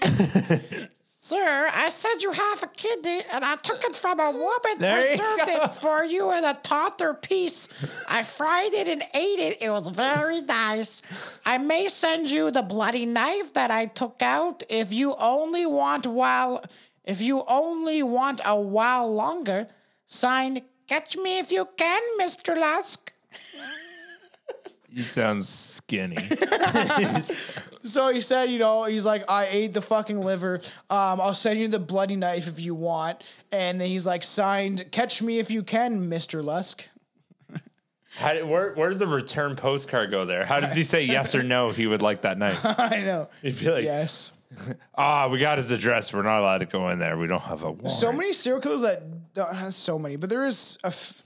Sir, I sent you half a kidney and I took it from a woman, There preserved it for you and I taught her peace. I fried it and ate it. It was very nice. I may send you the bloody knife that I took out if you only want while if you only want a while longer. Signed, catch me if you can, Mr. Lusk. He sounds skinny. So he said, you know, he's like, I ate the fucking liver. Um, I'll send you the bloody knife if you want. And then he's like, signed, catch me if you can, Mr. Lusk. How, where, where does the return postcard go there? How does he say yes or no? If he would like that knife. I know. He'd be like, Yes. ah, we got his address. We're not allowed to go in there. We don't have a warrant. So many serial killers that don't have so many, but there is a, f-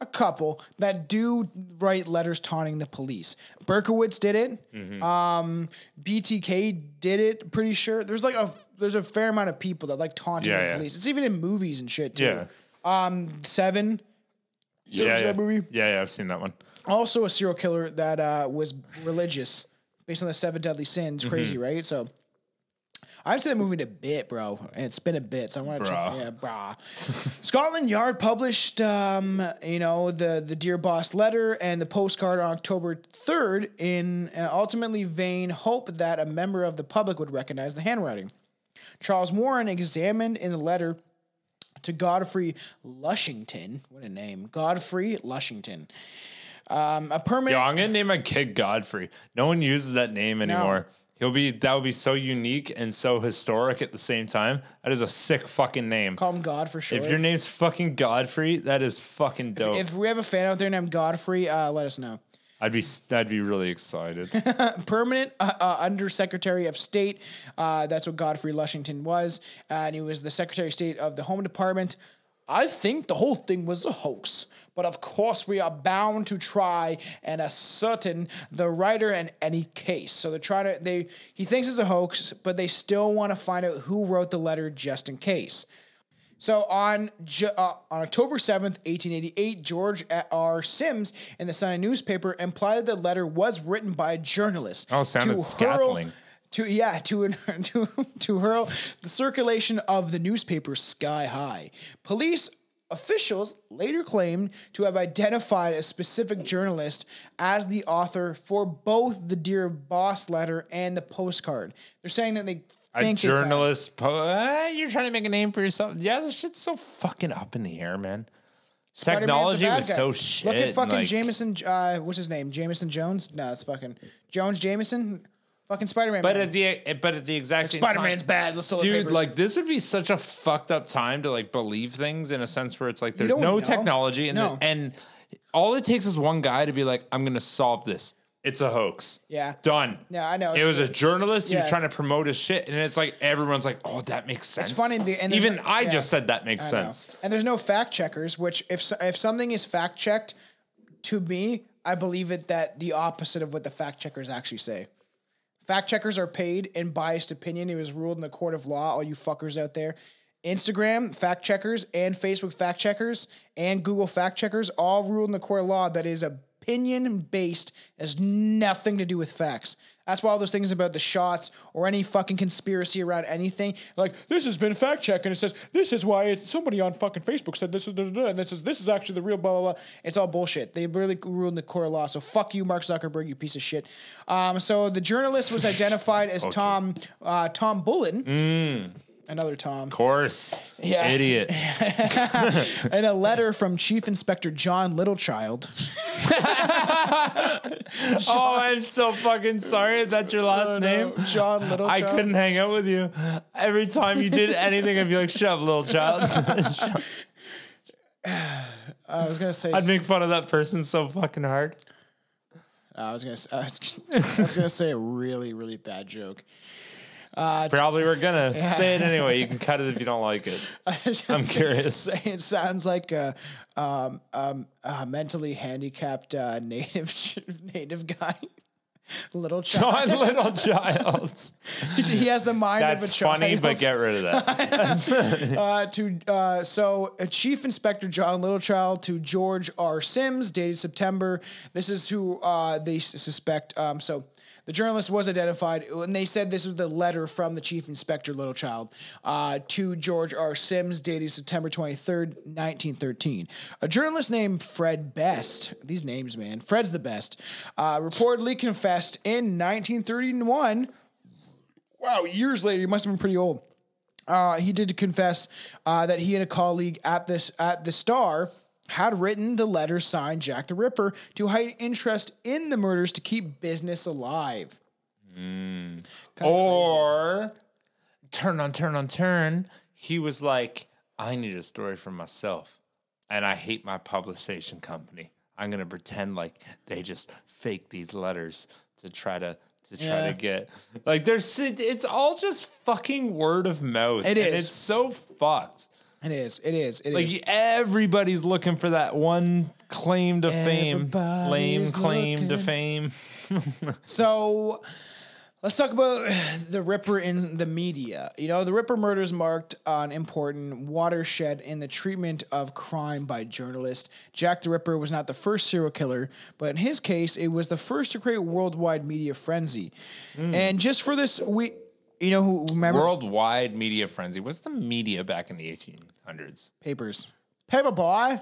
a couple that do write letters taunting the police. Berkowitz did it. Mm-hmm. Um, BTK did it. Pretty sure. There's like a there's a fair amount of people that like taunting Yeah, the yeah. police. It's even in movies and shit too. Yeah. Um, Seven. yeah, yeah. movie? yeah, yeah, I've seen that one. also a serial killer that uh, was religious based on the seven deadly sins. Mm-hmm. Crazy, right? So I've seen that movie in a bit, bro, and it's been a bit. So I want to check. Yeah, brah. Scotland Yard published, um, you know, the the Dear Boss letter and the postcard on October third in uh, ultimately vain hope that a member of the public would recognize the handwriting. Charles Warren examined in the letter to Godfrey Lushington. What a name, Godfrey Lushington. Um, a permanent. Yo, I'm gonna name my kid Godfrey. No one uses that name anymore. He'll be that would be so unique and so historic at the same time. That is a sick fucking name. Call him God for sure. If your name's fucking Godfrey, that is fucking dope. If we have a fan out there named Godfrey, uh, let us know. I'd be I'd be really excited. Permanent uh, uh, Undersecretary of State. Uh, that's what Godfrey Lushington was. and he was the Secretary of State of the Home Department. I think the whole thing was a hoax. But of course, we are bound to try and ascertain the writer in any case. So they're trying to, they, he thinks it's a hoax, but they still want to find out who wrote the letter just in case. So on uh, on October seventh, eighteen eighty eight, George R. Sims in the Sunday newspaper implied the letter was written by a journalist. Oh, sounded to scatling. To yeah, to to to hurl the circulation of the newspaper sky high. Police officials later claimed to have identified a specific journalist as the author for both the Dear Boss letter and the postcard. They're saying that they a think they found- journalist, po- uh, you're trying to make a name for yourself. Yeah, this shit's so fucking up in the air, man. Spider-Man's the Technology bad was guy. so shit. Look at fucking like, Jameson. Uh, what's his name? Jameson Jones? No, it's fucking Jones Jameson. Fucking Spider Man. But at the eh, but at the exact same Spider Man's time, bad. Let's sell the dude, papers. like this would be such a fucked up time to like believe things in a sense where it's like there's don't no know. technology and No. and all it takes is one guy to be like, I'm gonna solve this. It's a hoax. Yeah. Done. Yeah, I know, It it's was a journalist. He was Yeah. trying to promote his shit, and it's like everyone's like, "Oh, that makes sense." It's funny, the- and there's even no- I yeah. just said that makes I know. sense. And there's no fact checkers. Which if so- if something is fact checked, to me, I believe it that the opposite of what the fact checkers actually say. Fact checkers are paid in biased opinion. It was ruled in the court of law. All you fuckers out there. Instagram fact checkers and Facebook fact checkers and Google fact checkers all ruled in the court of law that is opinion based, has nothing to do with facts. That's why all those things about the shots or any fucking conspiracy around anything, like this has been fact checked and it says this is why it, somebody on fucking Facebook said this is da, da, da, and this is this is actually the real blah blah blah. It's all bullshit. They really ruined the core law. So fuck you, Mark Zuckerberg, you piece of shit. Um, so the journalist was identified as Tom uh, Tom Bullen. Another Tom. Of course, Yeah. idiot. and a letter from Chief Inspector John Littlechild. oh, I'm so fucking sorry. if That's your last name. John Littlechild. I couldn't hang out with you. Every time you did anything, I'd be like, "Shut up, little child." I was gonna say. I'd make fun of that person so fucking hard. I was gonna. s- I was, I was gonna say a really, really bad joke. Probably we're gonna say it anyway. You can cut it if you don't like it. I'm curious. It sounds like a, um, um, a mentally handicapped uh, native native guy. Little child. John Little Child. he has the mind of a child. That's funny, but get rid of that. uh, to uh, so uh, Chief Inspector John Littlechild to George R. Sims, dated September. This is who uh, they suspect. Um, so the journalist was identified, and they said this was the letter from the Chief Inspector Littlechild uh, to George R. Sims, dated September twenty third, nineteen thirteen. A journalist named Fred Best. These names, man, Fred's the best. Uh, reportedly confessed in nineteen thirty one. Wow, years later, he must have been pretty old uh, he did confess uh, that he and a colleague at this at the Star had written the letter signed Jack the Ripper to hide interest in the murders to keep business alive. Hmm. or turn on turn on turn. He was like, I need a story for myself. And I hate my publication company. I'm gonna pretend like they just fake these letters to try to to try Yeah. to get like there's it's all just fucking word of mouth. It and it's so fucked. It is. It is. It is. Like everybody's looking for that one claim to fame. Lame claim to fame. So let's talk about the Ripper in the media. You know, the Ripper murders marked an important watershed in the treatment of crime by journalists. Jack the Ripper was not the first serial killer, but in his case, it was the first to create worldwide media frenzy. Mm. And just for this, we, you know, who remember Worldwide media frenzy. What's the media back in the 1800s? papers, paper boy.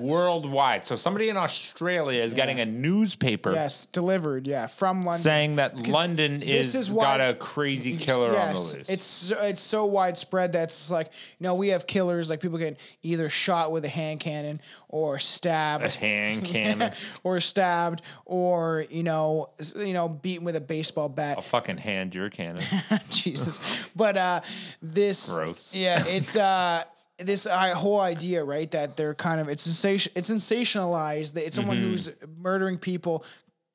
Worldwide. So somebody in Australia is getting a newspaper Yes, delivered. Yeah, from London. saying that London is, is why- got a crazy killer on the list. It's so- it's so widespread that it's like you know we have killers like people get either shot with a hand cannon or stabbed a stabbed hand cannon. or stabbed or you know s- you know beaten with a baseball bat. I'll fucking hand your cannon. Jesus, but uh, this Gross. Yeah, it's uh. This uh, whole idea, right? That they're kind of it's sensation, it's sensationalized. That it's someone Mm-hmm. who's murdering people,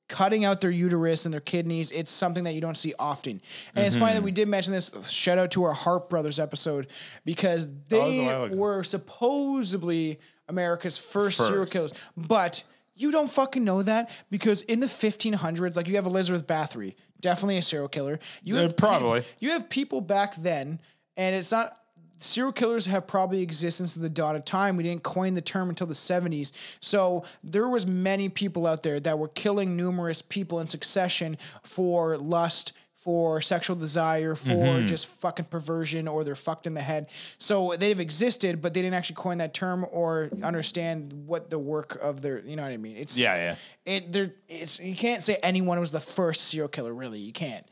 cutting out their uterus and their kidneys. It's something that you don't see often. And it's Mm-hmm. funny that we did mention this. Shout out to our Harpe Brothers episode because they were supposedly America's first, serial First. killers, but. You don't fucking know that because in the 1500s, like you have Elizabeth Bathory, definitely a serial killer. You Uh, have probably. you have people back then, and it's not serial killers have probably existed since the dawn of time. We didn't coin the term until the 70s. So there was many people out there that were killing numerous people in succession for lust, for sexual desire, for Mm-hmm. just fucking perversion, or they're fucked in the head. So they've existed, but they didn't actually coin that term or understand what the work of their, you know what I mean? It's Yeah, yeah. It there it's you can't say anyone was the first serial killer, really. You can't.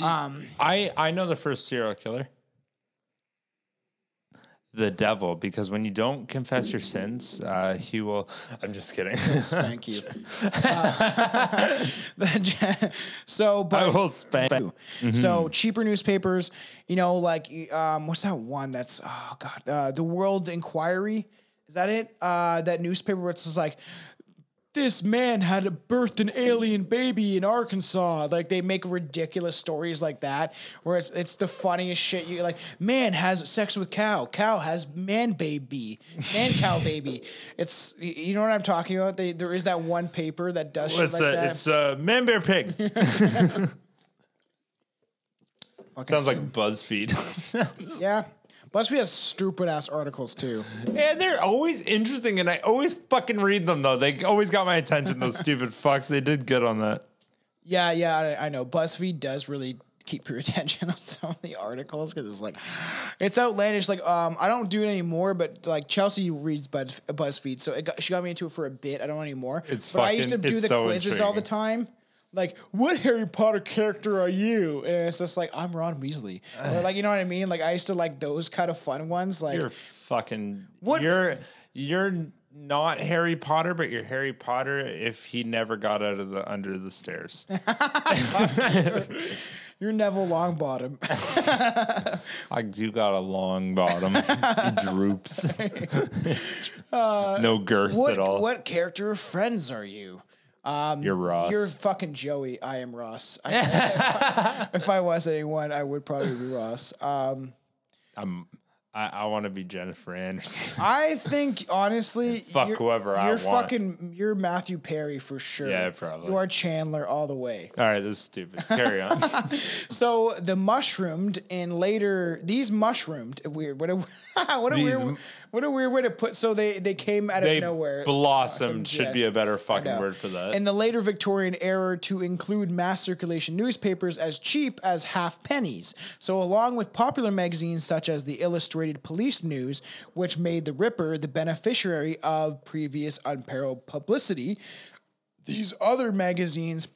I I know the first serial killer. The devil, because when you don't confess your sins, uh, he will. I'm just kidding. Thank you. Uh, so, but I will spank. you. So cheaper newspapers, you know, like um, what's that one? That's oh god, uh, the World Inquiry. Is that it? Uh, that newspaper where it's just like. This man had birthed an alien baby in Arkansas. Like they make ridiculous stories like that, where it's it's the funniest shit. You like, man has sex with cow. Cow has man baby, man cow baby. It's you know what I'm talking about. They, there is that one paper that does shit It's like a that. it's a man bear pig. Sounds like BuzzFeed. yeah, BuzzFeed has stupid ass articles too. yeah, they're always interesting, and I always fucking read them though. They always got my attention. Those stupid fucks. They did good on that. Yeah, yeah, I, I know. BuzzFeed does really keep your attention on some of the articles because it's like it's outlandish. Like, um, I don't do it anymore, but like Chelsea reads Buzz, BuzzFeed, so it got, she got me into it for a bit. I don't anymore. It's but I used to do the so quizzes all the time. Like, what Harry Potter character are you? And it's just like I'm Ron Weasley, or like you know what I mean. Like I used to like those kind of fun ones. Like You're fucking. What- You're you're not Harry Potter, but you're Harry Potter if he never got out of the under the stairs. you're Neville Longbottom. I do got a long bottom. It droops. Uh, no girth what at all. what character of Friends are you? You're Ross. You're fucking Joey. I am Ross. I, if, I, if I was anyone, I would probably be Ross. Um, I'm I, I want to be Jennifer Anderson. I think honestly, Fuck you're, whoever I you're want. fucking you're Matthew Perry for sure. Yeah, probably. You are Chandler all the way. All right, this is stupid. Carry on. So the mushroomed and later these mushroomed weird. What a what a These weird what a weird way to put. So they they came out they of nowhere. blossomed Blossomed, should be a better fucking word for that. In the later Victorian era, to include mass circulation newspapers as cheap as half pennies. So, along with popular magazines such as the Illustrated Police News, which made the Ripper the beneficiary of previous unparalleled publicity, these other magazines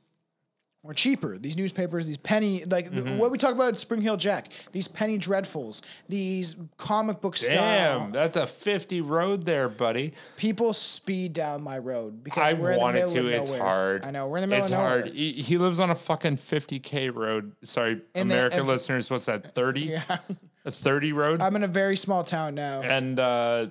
were cheaper. These newspapers, these penny, like Mm-hmm. what we talk about, Spring Heel Jack, these penny dreadfuls, these comic book style. Damn, that's a 50 road there, buddy. People speed down my road because I we're in the wanted middle to. of It's nowhere. hard. I know we're in the middle It's of nowhere. hard. He, he lives on a fucking 50k road. Sorry, the- American and- listeners. What's that? 30? Yeah. A 30 road. I'm in a very small town now. and uh,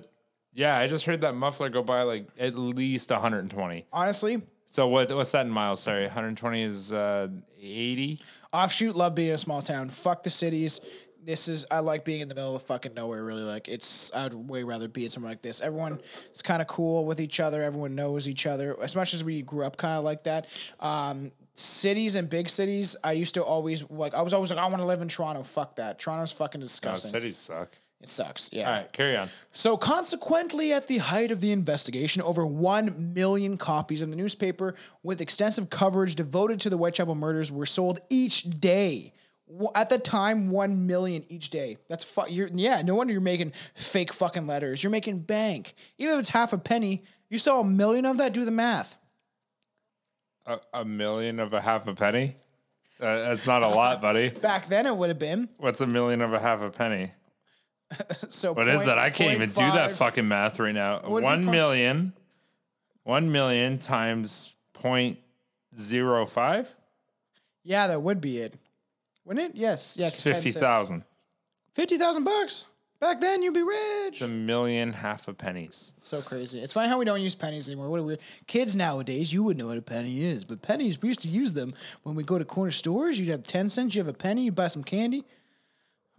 yeah, I just heard that muffler go by like at least 120. Honestly, So what? What's that in miles? Sorry, 120 is uh, 80. offshoot love being in a small town. Fuck the cities. This is I like being in the middle of fucking nowhere. Really like it's. I'd way rather be in somewhere like this. Everyone is kind of cool with each other. Everyone knows each other. As much as we grew up kind of like that. Um, cities and big cities. I used to always like. I was always like, I want to live in Toronto. Fuck that. Toronto's fucking disgusting. cities suck. It sucks. Yeah. All right, carry on. So, consequently, at the height of the investigation, over 1 million copies of the newspaper with extensive coverage devoted to the Whitechapel murders were sold each day. At the time, 1 million each day. That's fu- you're, yeah, no wonder you're making fake fucking letters. You're making bank. Even if it's half a penny, you sell a million of that, do the math. A, a million of a half a penny? Uh, that's not a lot, buddy. Back then, it would have been. What's a million of a half a penny? So, What is point- that? I can't even do that fucking math right now. What One million, one million times point zero five, Yeah, that would be it. Wouldn't it? Yes. Yeah, 'cause 10 fifty thousand. 50,000 bucks. Back then, you'd be rich. It's a million half a pennies. So crazy. It's funny how we don't use pennies anymore. What a weird kids nowadays. You wouldn't know what a penny is, but pennies we used to use them when we go to corner stores. You'd have ten cents. You have a penny. You buy some candy.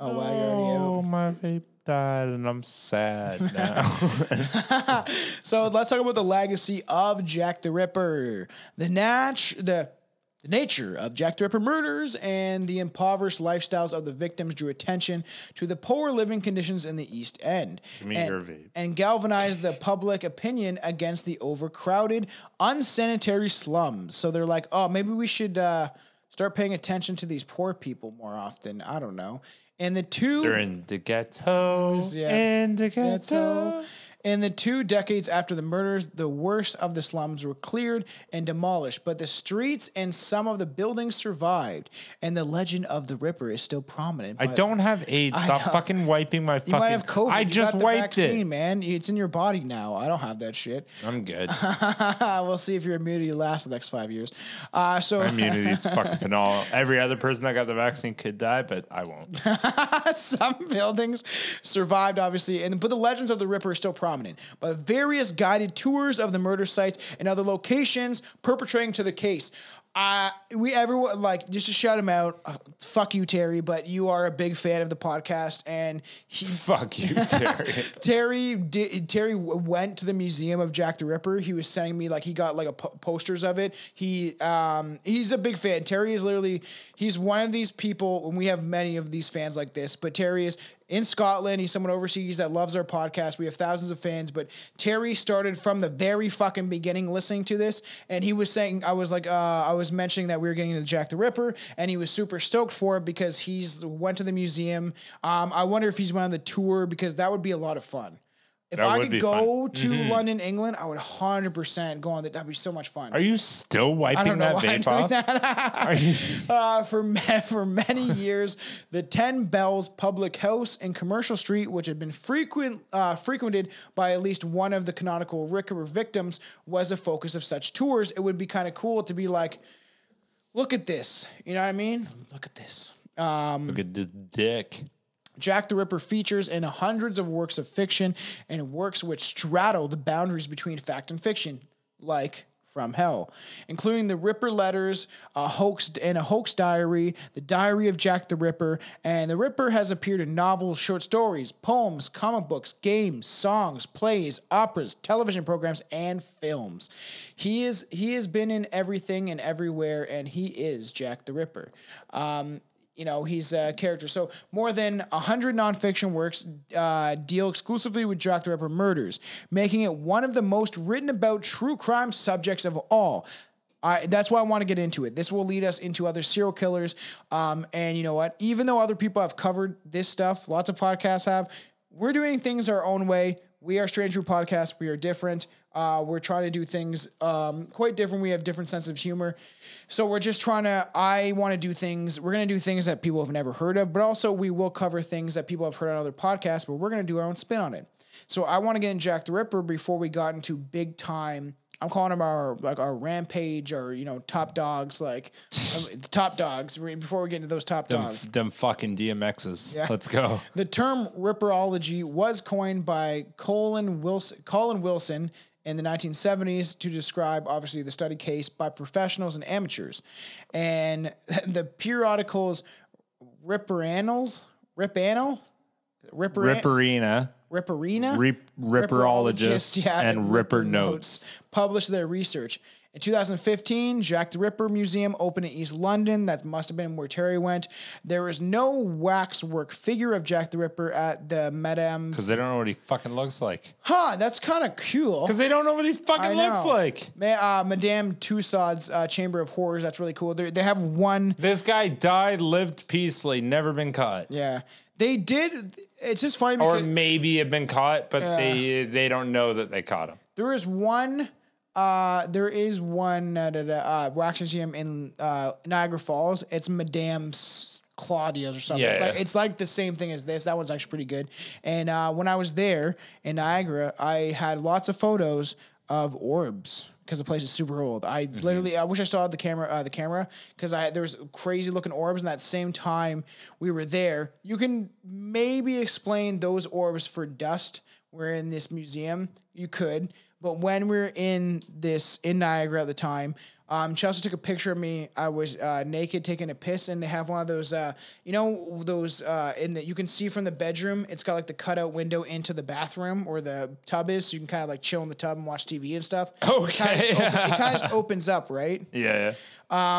Oh wow, you already have. Oh, my vape died, and I'm sad now. So let's talk about the legacy of Jack the Ripper. The natch the the nature of Jack the Ripper murders and the impoverished lifestyles of the victims drew attention to the poor living conditions in the East End. me and, your vape. and galvanized the public opinion against the overcrowded, unsanitary slums. So they're like, oh, maybe we should uh, start paying attention to these poor people more often. I don't know. And the two They're in the ghetto. Yeah. In the ghetto. ghetto. In the two decades after the murders, the worst of the slums were cleared and demolished, but the streets and some of the buildings survived, and the legend of the Ripper is still prominent. I But don't have AIDS. I Stop know. fucking wiping my fucking. You might have COVID. I You just got the wiped vaccine, it. man. It's in your body now. I don't have that shit. I'm good. we'll see if your immunity lasts the next five years. Uh, so My immunity is fucking phenomenal. Every other person that got the vaccine could die, but I won't. some buildings survived, obviously, and but the legends of the Ripper are still prominent. But various guided tours of the murder sites and other locations perpetrating to the case. Uh, we everyone like just to shout him out. Uh, fuck you, Terry, but you are a big fan of the podcast, and he Fuck you, Terry. Terry did, Terry went to the museum of Jack the Ripper. He was sending me like he got like a po- posters of it. He um he's a big fan. Terry is literally he's one of these people, and we have many of these fans like this. But Terry is in Scotland. He's someone overseas that loves our podcast. We have thousands of fans, but Terry started from the very fucking beginning listening to this, and he was saying I was like uh, I was mentioning that we were getting into Jack the Ripper, and he was super stoked for it because he's went to the museum. Um, I wonder if he's went on the tour because that would be a lot of fun. If That I could go fun. to London, England, I would 100% go on that. That'd be so much fun. Are you still wiping that vape off? that. Are you? Uh, for ma- for many years, the Ten Bells Public House in Commercial Street, which had been frequent uh, frequented by at least one of the canonical Ripper victims, was a focus of such tours. It would be kind of cool to be like, look at this. You know what I mean? Look at this. Look at this dick. Jack the Ripper features in hundreds of works of fiction and works which straddle the boundaries between fact and fiction, like from hell, including the Ripper letters, a hoax and a hoax diary, the Diary of Jack the Ripper, and the Ripper has appeared in novels, short stories, poems, comic books, games, songs, plays, operas, television programs, and films. He is he has been in everything and everywhere, and he is Jack the Ripper. Um, you know he's a character. So more than hundred nonfiction works uh, deal exclusively with Jack the Ripper murders, making it one of the most written about true crime subjects of all. I, that's why I want to get into it. This will lead us into other serial killers. Um, and you know what? Even though other people have covered this stuff, lots of podcasts have, we're doing things our own way. We are Strange Brew Podcast. We are different. Uh, we're trying to do things um, quite different. We have different sense of humor. So we're just trying to, I want to do things, we're going to do things that people have never heard of, but also we will cover things that people have heard on other podcasts, but we're going to do our own spin on it. So I want to get in Jack the Ripper before we got into big time. I'm calling them our like our rampage or you know top dogs like top dogs before we get into those top dogs. them fucking DMXs. Yeah. Let's go. The term ripperology was coined by Colin Wilson, Colin Wilson in the 1970s to describe obviously the study case by professionals and amateurs. And the periodicals Ripper Annals, Rip Annal, Ripper Ripperana, Ripperana, Rip- Ripperologist, and Ripper Notes. Published their research. In 2015, Jack the Ripper Museum opened in East London. That must have been where Terry went. There is no waxwork figure of Jack the Ripper at the Madame's. Because they don't know what he fucking looks like. Huh, that's kind of cool. Because they don't know what he I fucking looks like. Ma- uh, Madame Tussauds uh, Chamber of Horrors. That's really cool. They're, they have one. This guy died, lived peacefully, never been caught. Yeah, they did. It's just funny Or because maybe have been caught, but they they don't know that they caught him. there is one. Uh, there is one uh, da- da- uh, wax museum in uh, Niagara Falls. It's Madame Claudia's or something. Yeah, it's, like, yeah. it's like the same thing as this. That one's actually pretty good. And uh, when I was there in Niagara, I had lots of photos of orbs because the place is super old. I Mm-hmm. literally, I wish I still had the camera, uh, the camera, because I there was crazy looking orbs. And that same time we were there, you can maybe explain those orbs for dust. We're in this museum. You could, but when we were in this in Niagara at the time, um, Chelsea took a picture of me. I was uh, naked taking a piss, and they have one of those, uh, you know, those uh, in that you can see from the bedroom. It's got like the cutout window into the bathroom where the tub is, so you can kind of like chill in the tub and watch TV and stuff. It kinda just Okay. it kind of just opens up, right? Yeah, yeah.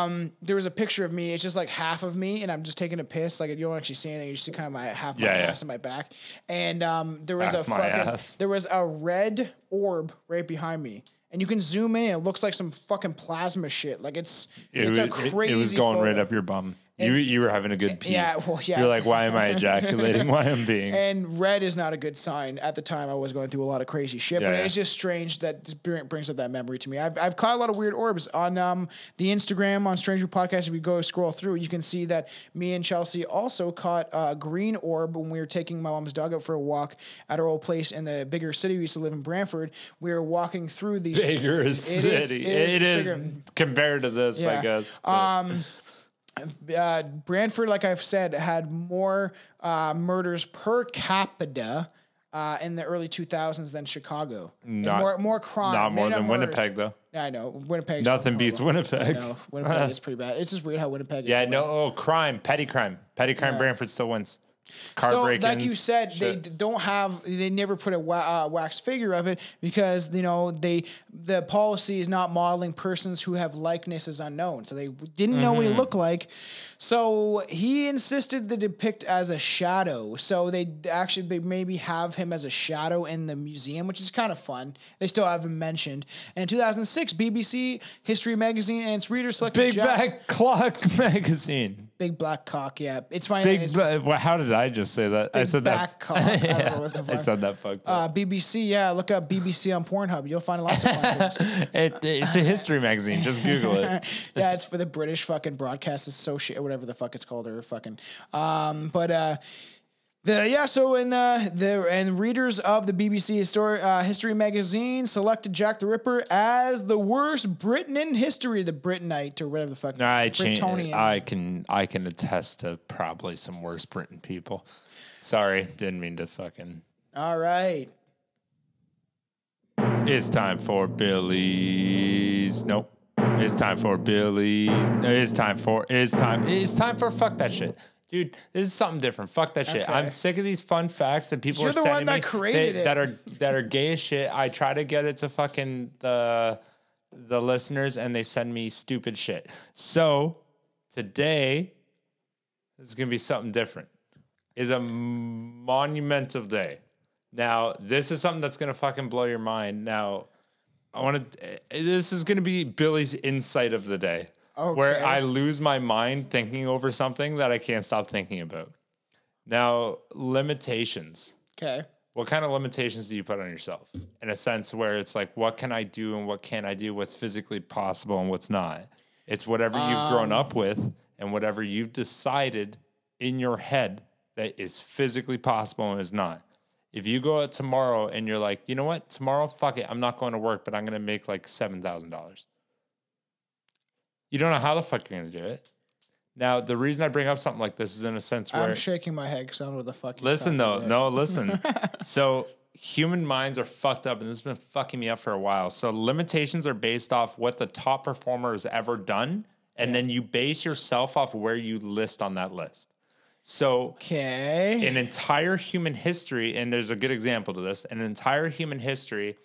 Um, There was a picture of me. It's just like half of me, and I'm just taking a piss. Like you don't actually see anything. You just see kind of my half my Yeah, yeah. ass and my back. And um, there was Half a fucking ass. there was a red orb right behind me. And you can zoom in. It looks like some fucking plasma shit. Like it's It, it's was, a crazy. it was going right up your bum. You you were having a good pee. Yeah, well, yeah. You're like, why am I ejaculating? why am I being? And red is not a good sign. At the time, I was going through a lot of crazy shit, Yeah, but yeah. it's just strange that this brings up that memory to me. I've, I've caught a lot of weird orbs on um, the Instagram on Strange Brew Podcast. If you go scroll through, you can see that me and Chelsea also caught a green orb when we were taking my mom's dog out for a walk at our old place in the bigger city. We used to live in Brantford. We were walking through these bigger It is- city. it is it is compared to this, Yeah. I guess. Um, uh, Brantford, like I've said, had more uh, murders per capita uh, in the early 2000s than Chicago. Not- more, more crime. not more than murders. Winnipeg, though. Yeah, I know. Winnipeg. Nothing beats Winnipeg. No, Winnipeg is pretty bad. It's just weird how Winnipeg is. yeah, so no. Oh, crime, petty crime, petty crime. Brantford still wins. So, like you said, they shit. d- don't have. They never put a wa- uh, wax figure of it because you know they the policy is not modeling persons who have likenesses unknown. So they didn't know Mm-hmm. what he looked like. So he insisted to depict as a shadow. So they actually they maybe have him as a shadow in the museum, which is kind of fun. They still have him mentioned. And in 2006, BBC History Magazine and its readers selected Big Jack- Back Clock magazine. Big black cock. Yeah, it's fine. Big. it's, well, how did I just say that? I said back that. cock. I don't know what the I said that fucked up. Uh, BBC, yeah, look up BBC on Pornhub. You'll find lots of fun things. it, it's a history magazine. Just Google it. yeah, it's for the British fucking Broadcast Associate, whatever the fuck it's called, or fucking. Um, but uh, the yeah, so in the the and readers of the BBC history uh, history magazine selected Jack the Ripper as the worst Briton in history, the Britonite or whatever the fuck. I change. I can. I can attest to probably some worse Britain people. Sorry, didn't mean to fucking. All right. It's time for Billy's. Nope. It's time for Billy's. It's time for. It's time. It's time for fuck that shit. Dude, this is something different. Fuck that shit. Okay. I'm sick of these fun facts that people You're are the sending one that me created that, it. that are that are gay as shit. I try to get it to fucking the the listeners, and they send me stupid shit. So today this is gonna be something different. Is a monumental day. Now, this is something that's gonna fucking blow your mind. Now, I want to. This is gonna be Billy's insight of the day, where I lose my mind thinking over something that I can't stop thinking about. Now, limitations. Okay. What kind of limitations do you put on yourself? In a sense where it's like, what can I do and what can't I do? What's physically possible and what's not? It's whatever you've grown um. up with and whatever you've decided in your head that is physically possible and is not. If you go out tomorrow and you're like, you know what, tomorrow, fuck it, I'm not going to work, but I'm going to make like $7,000. You don't know how the fuck you're going to do it. Now, the reason I bring up something like this is in a sense where I'm shaking my head because I don't know what the fuck. Listen though, talking no, listen. so human minds are fucked up, and this has been fucking me up for a while. So limitations are based off what the top performer has ever done, and then you base yourself off where you list on that list. So Okay. in entire human history, and there's a good example to this, in entire human history,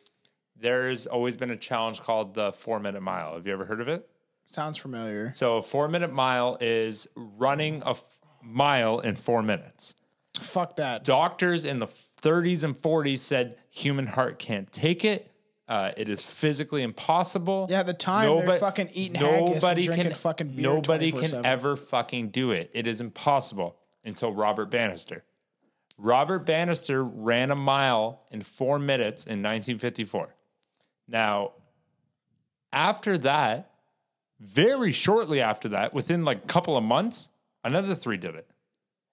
there's always been a challenge called the four minute mile. Have you ever heard of it? Sounds familiar. So a four minute mile is running a f- mile in four minutes Fuck that. doctors in the 30s and 40s said human heart can't take it. Uh, it is physically impossible. Yeah, at the time, they're fucking eating haggis and drinking fucking beer Nobody can 24/7. ever fucking do it. It is impossible until Robert Bannister. Robert Bannister ran a mile in four minutes in 1954. Now, after that, very shortly after that, within like a couple of months, another three did it.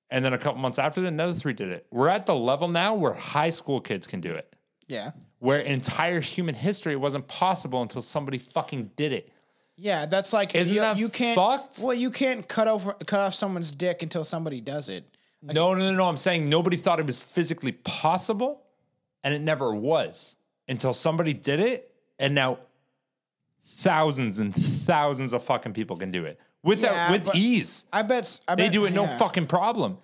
And then a couple months after that, another three did it. We're at the level now where high school kids can do it, Yeah. where entire human history wasn't possible until somebody fucking did it. Yeah, that's like Isn't you, that you can't. fucked? Well, you can't cut over cut off someone's dick until somebody does it. no, no, no, no. I'm saying nobody thought it was physically possible, and it never was until somebody did it, and now thousands and thousands of fucking people can do it with Yeah, with ease. I bet. I They bet, do it no fucking problem.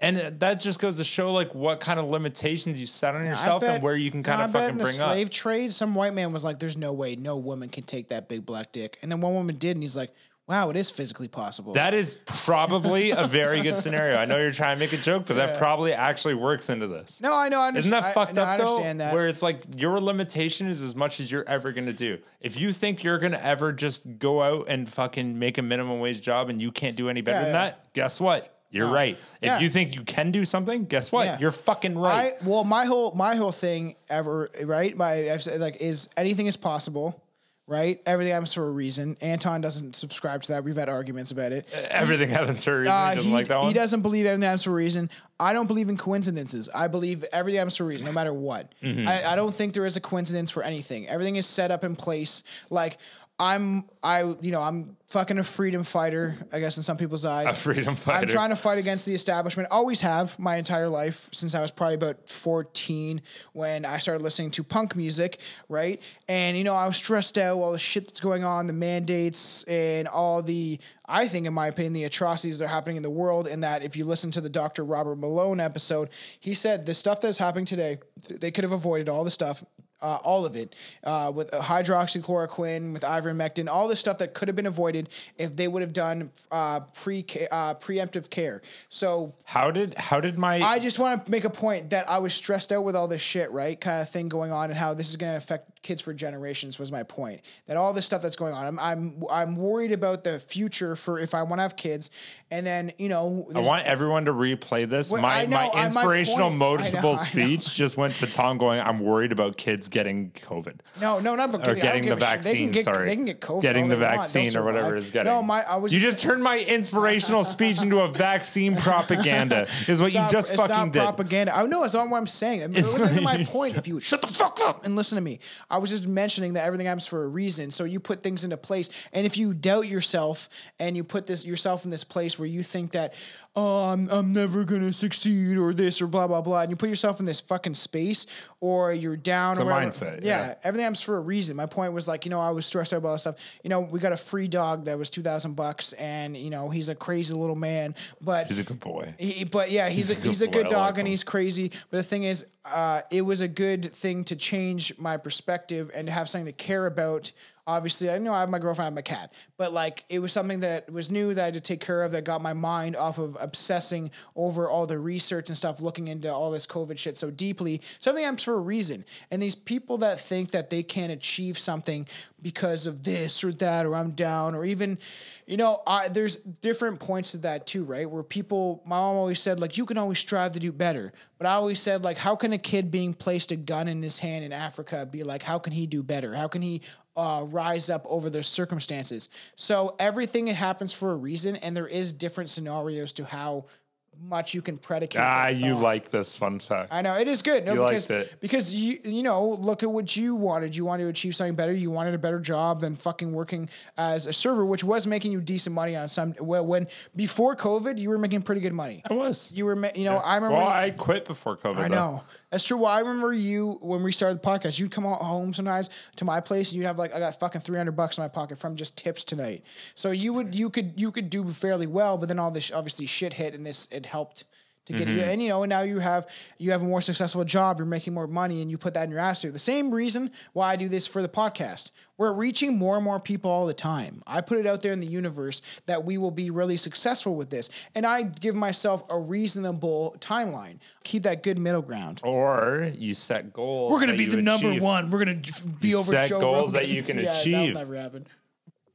And that just goes to show like what kind of limitations you set on yourself bet- and where you can kind of fucking in the bring slave up. trade, some white man was like, "There's no way, no woman can take that big black dick," and then one woman did, and he's like, "Wow, it is physically possible." That is probably a very good scenario. I know you're trying to make a joke, but that probably actually works into this. no, I know. I Isn't that fucked I, no, up I though? understand that. Where it's like your limitation is as much as you're ever gonna do. If you think you're gonna ever just go out and fucking make a minimum wage job and you can't do any better Yeah, than yeah. that, guess what? You're No. right. If Yeah. you think you can do something, guess what? Yeah. You're fucking right. I well, my whole my whole thing ever right. My I've said like is anything is possible. Right, everything happens for a reason. Anton doesn't subscribe to that. We've had arguments about it. Everything happens for a reason. Uh, he doesn't he, like that he doesn't believe everything happens for a reason. I don't believe in coincidences. I believe everything happens for a reason, no matter what. Mm-hmm. I, I don't think there is a coincidence for anything. Everything is set up in place. Like I'm, I, you know, I'm fucking a freedom fighter. I guess in some people's eyes, A freedom fighter. I'm trying to fight against the establishment. Always have my entire life since I was probably about 14 when I started listening to punk music, right? And you know, I was stressed out all the shit that's going on, the mandates and all the I think in my opinion the atrocities that are happening in the world and that if you listen to the Dr. Robert Malone episode, he said the stuff that's happening today, they could have avoided all the stuff uh, all of it uh, with uh, hydroxychloroquine, with ivermectin, all this stuff that could have been avoided if they would have done uh, pre uh, preemptive care. So How did how did my I just want to make a point that I was stressed out with all this shit, right? Kind of thing going on, and how this is going to affect kids for generations was my point. That all this stuff that's going on, I'm I'm I'm worried about the future for if I want to have kids, and then you know I want everyone to replay this. Wait, my know, my my inspirational know, motivational speech just went to Tom going, I'm worried about kids getting COVID. No, no, not about Or getting, the give a shit. They can vaccine, get, sorry. They can get COVID. Getting the they want. They'll vaccine or whatever is getting. No, my I was. You just turned my inspirational speech into a vaccine propaganda. Is what It's you just fucking not did. propaganda. I know it's not what I'm saying. It wasn't my point. If you Shut the fuck up. and listen to me, I was just mentioning that everything happens for a reason. So you put things into place, and if you doubt yourself and you put this yourself in this place where you think that, oh, I'm, I'm never gonna succeed or this or blah blah blah, and you put yourself in this fucking space, or you're down. It's or a whatever. mindset, Yeah, yeah. everything happens for a reason. My point was like, you know, I was stressed out about stuff. You know, we got a free dog that was two thousand bucks, and you know, he's a crazy little man, but He's a good boy. he, but yeah, he's, a, a good he's a good I dog like and him. he's crazy. But the thing is, uh, it was a good thing to change my perspective and to have something to care about. Obviously, I know I have my girlfriend, I have my cat, but like it was something that was new that I had to take care of that got my mind off of obsessing over all the research and stuff, looking into all this COVID shit so deeply. Something happens for a reason. And these people that think that they can't achieve something because of this or that, or I'm down, or even, you know, I, there's different points to that too, right? Where people, my mom always said, like, you can always strive to do better. But I always said, like, how can a kid being placed a gun in his hand in Africa be like, how can he do better? How can he uh, rise up over their circumstances? So everything happens for a reason, and there is different scenarios to how much you can predicate. Ah, you like this fun fact. I know it is good. No, You because liked it. because you you know look at what you wanted. You wanted to achieve something better. You wanted a better job than fucking working as a server, which was making you decent money on some. Well, when before COVID, you were making pretty good money. I was. You were, ma- you know, I remember. Well, I quit before COVID. I though. That's true. Well, I remember you when we started the podcast. You'd come home sometimes to my place, and you'd have like, I got fucking three hundred bucks in my pocket from just tips tonight. So you would, you could, you could do fairly well, but then all this obviously shit hit, and this it helped to get you. And you know, and now you have you have a more successful job. You're making more money, and you put that in your ass. Here. The same reason why I do this for the podcast. We're reaching more and more people all the time. I put it out there in the universe that we will be really successful with this, and I give myself a reasonable timeline. Keep that good middle ground. Or you set goals. We're gonna that be you the number one. We're gonna be You over set Joe goals that you can yeah, achieve. That'll never happen.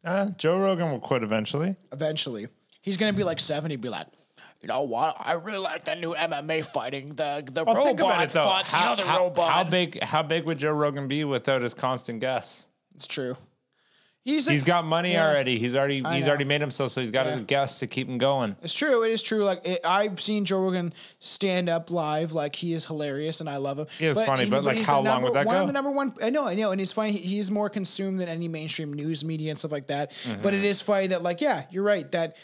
Uh, Joe Rogan will quit eventually. Eventually, he's gonna be like seventy. Be like, you know what? I really like that new MMA fighting. The the Well, think robot about it though. fought How, the other how- robot. how big? How big would Joe Rogan be without his constant guests? It's true. He's He's got money Yeah. already. He's already I he's know. already made himself, so he's got Yeah. a guest to keep him going. It's true. It is true. Like it, I've seen Joe Rogan stand up live. Like he is hilarious, and I love him. He is funny, but, like, he's how the long number, would that one go? of the number one. I know, I know, and it's funny. he- He's more consumed than any mainstream news media and stuff like that. Mm-hmm. But it is funny that, like, yeah, you're right. That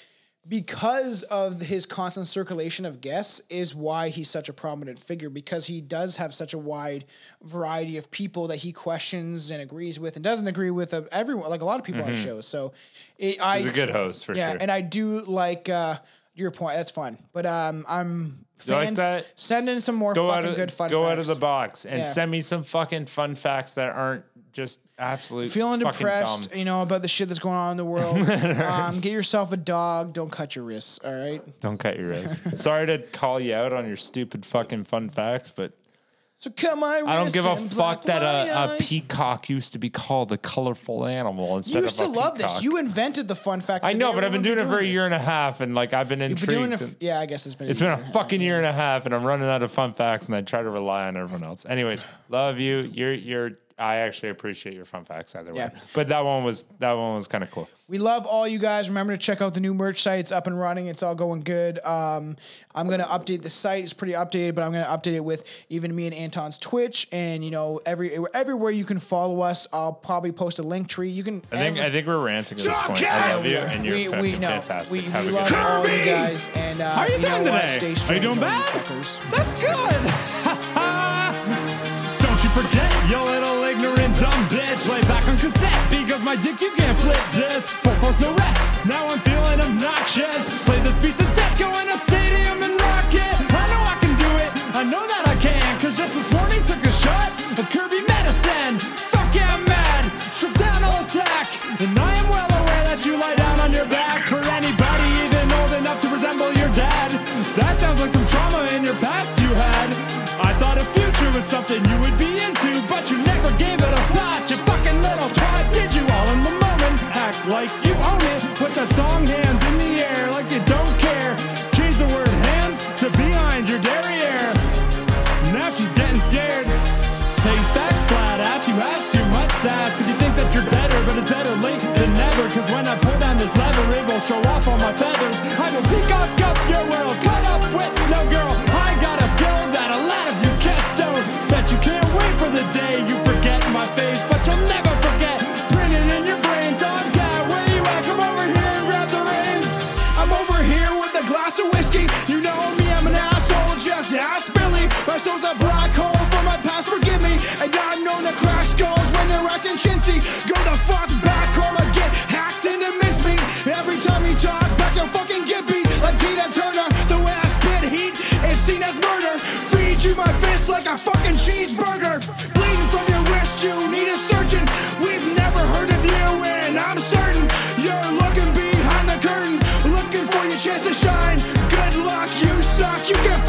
because of his constant circulation of guests is why he's such a prominent figure because he does have such a wide variety of people that he questions and agrees with and doesn't agree with uh, everyone like a lot of people on shows so it, I, Mm-hmm. He's a good host for yeah, sure. and I do like uh, your point. That's fun, but um, I'm You like that? Send in some more go fucking of, good fun. Go facts. out of the box and Yeah. send me some fucking fun facts that aren't just absolutely Feeling depressed, dumb. you know, about the shit that's going on in the world. um, get yourself a dog. Don't cut your wrists. All right. Don't cut your wrists. Sorry to call you out on your stupid fucking fun facts, but So cut my. I don't give a fuck that a, a peacock used to be called a colorful animal instead of. You used to of a love this. You invented the fun fact. I know, but I've been doing it for a year and a half, and like I've been You've intrigued. been doing it. and- F- yeah, I guess it's been. It's been a fucking year and a half, and I'm running out of fun facts, and I try to rely on everyone else. Anyways, love you. You're you're. I actually appreciate your fun facts either way. Yeah. But that one was that one was kind of cool. We love all you guys. Remember to check out the new merch site. It's up and running. It's all going good. Um, I'm gonna update the site. It's pretty updated, but I'm gonna update it with even me and Anton's Twitch, and you know every everywhere you can follow us. I'll probably post a link tree. You can. I think every- I think we're ranting at this point. I love you, and you're we, fucking we know. fantastic. We, Have we a love good night. all you guys, and uh, How you you know doing what? today? Stay Are you strong, doing bad? fuckers. That's good. Ignorant dumb bitch. Lay back on cassette because my dick you can't flip this. Focus no rest. Now I'm feeling obnoxious. Play this beat to death, go in a stadium and rock it. I know I can do it. I know that I can. Cause just this morning took a shot of Kirby medicine. Pull down this lever, it will show off all my feathers. I will peacock up your world, cut up like a fucking cheeseburger. Bleeding from your wrist, you need a surgeon. We've never heard of you, and I'm certain you're looking behind the curtain, looking for your chance to shine. Good luck, you suck, you can't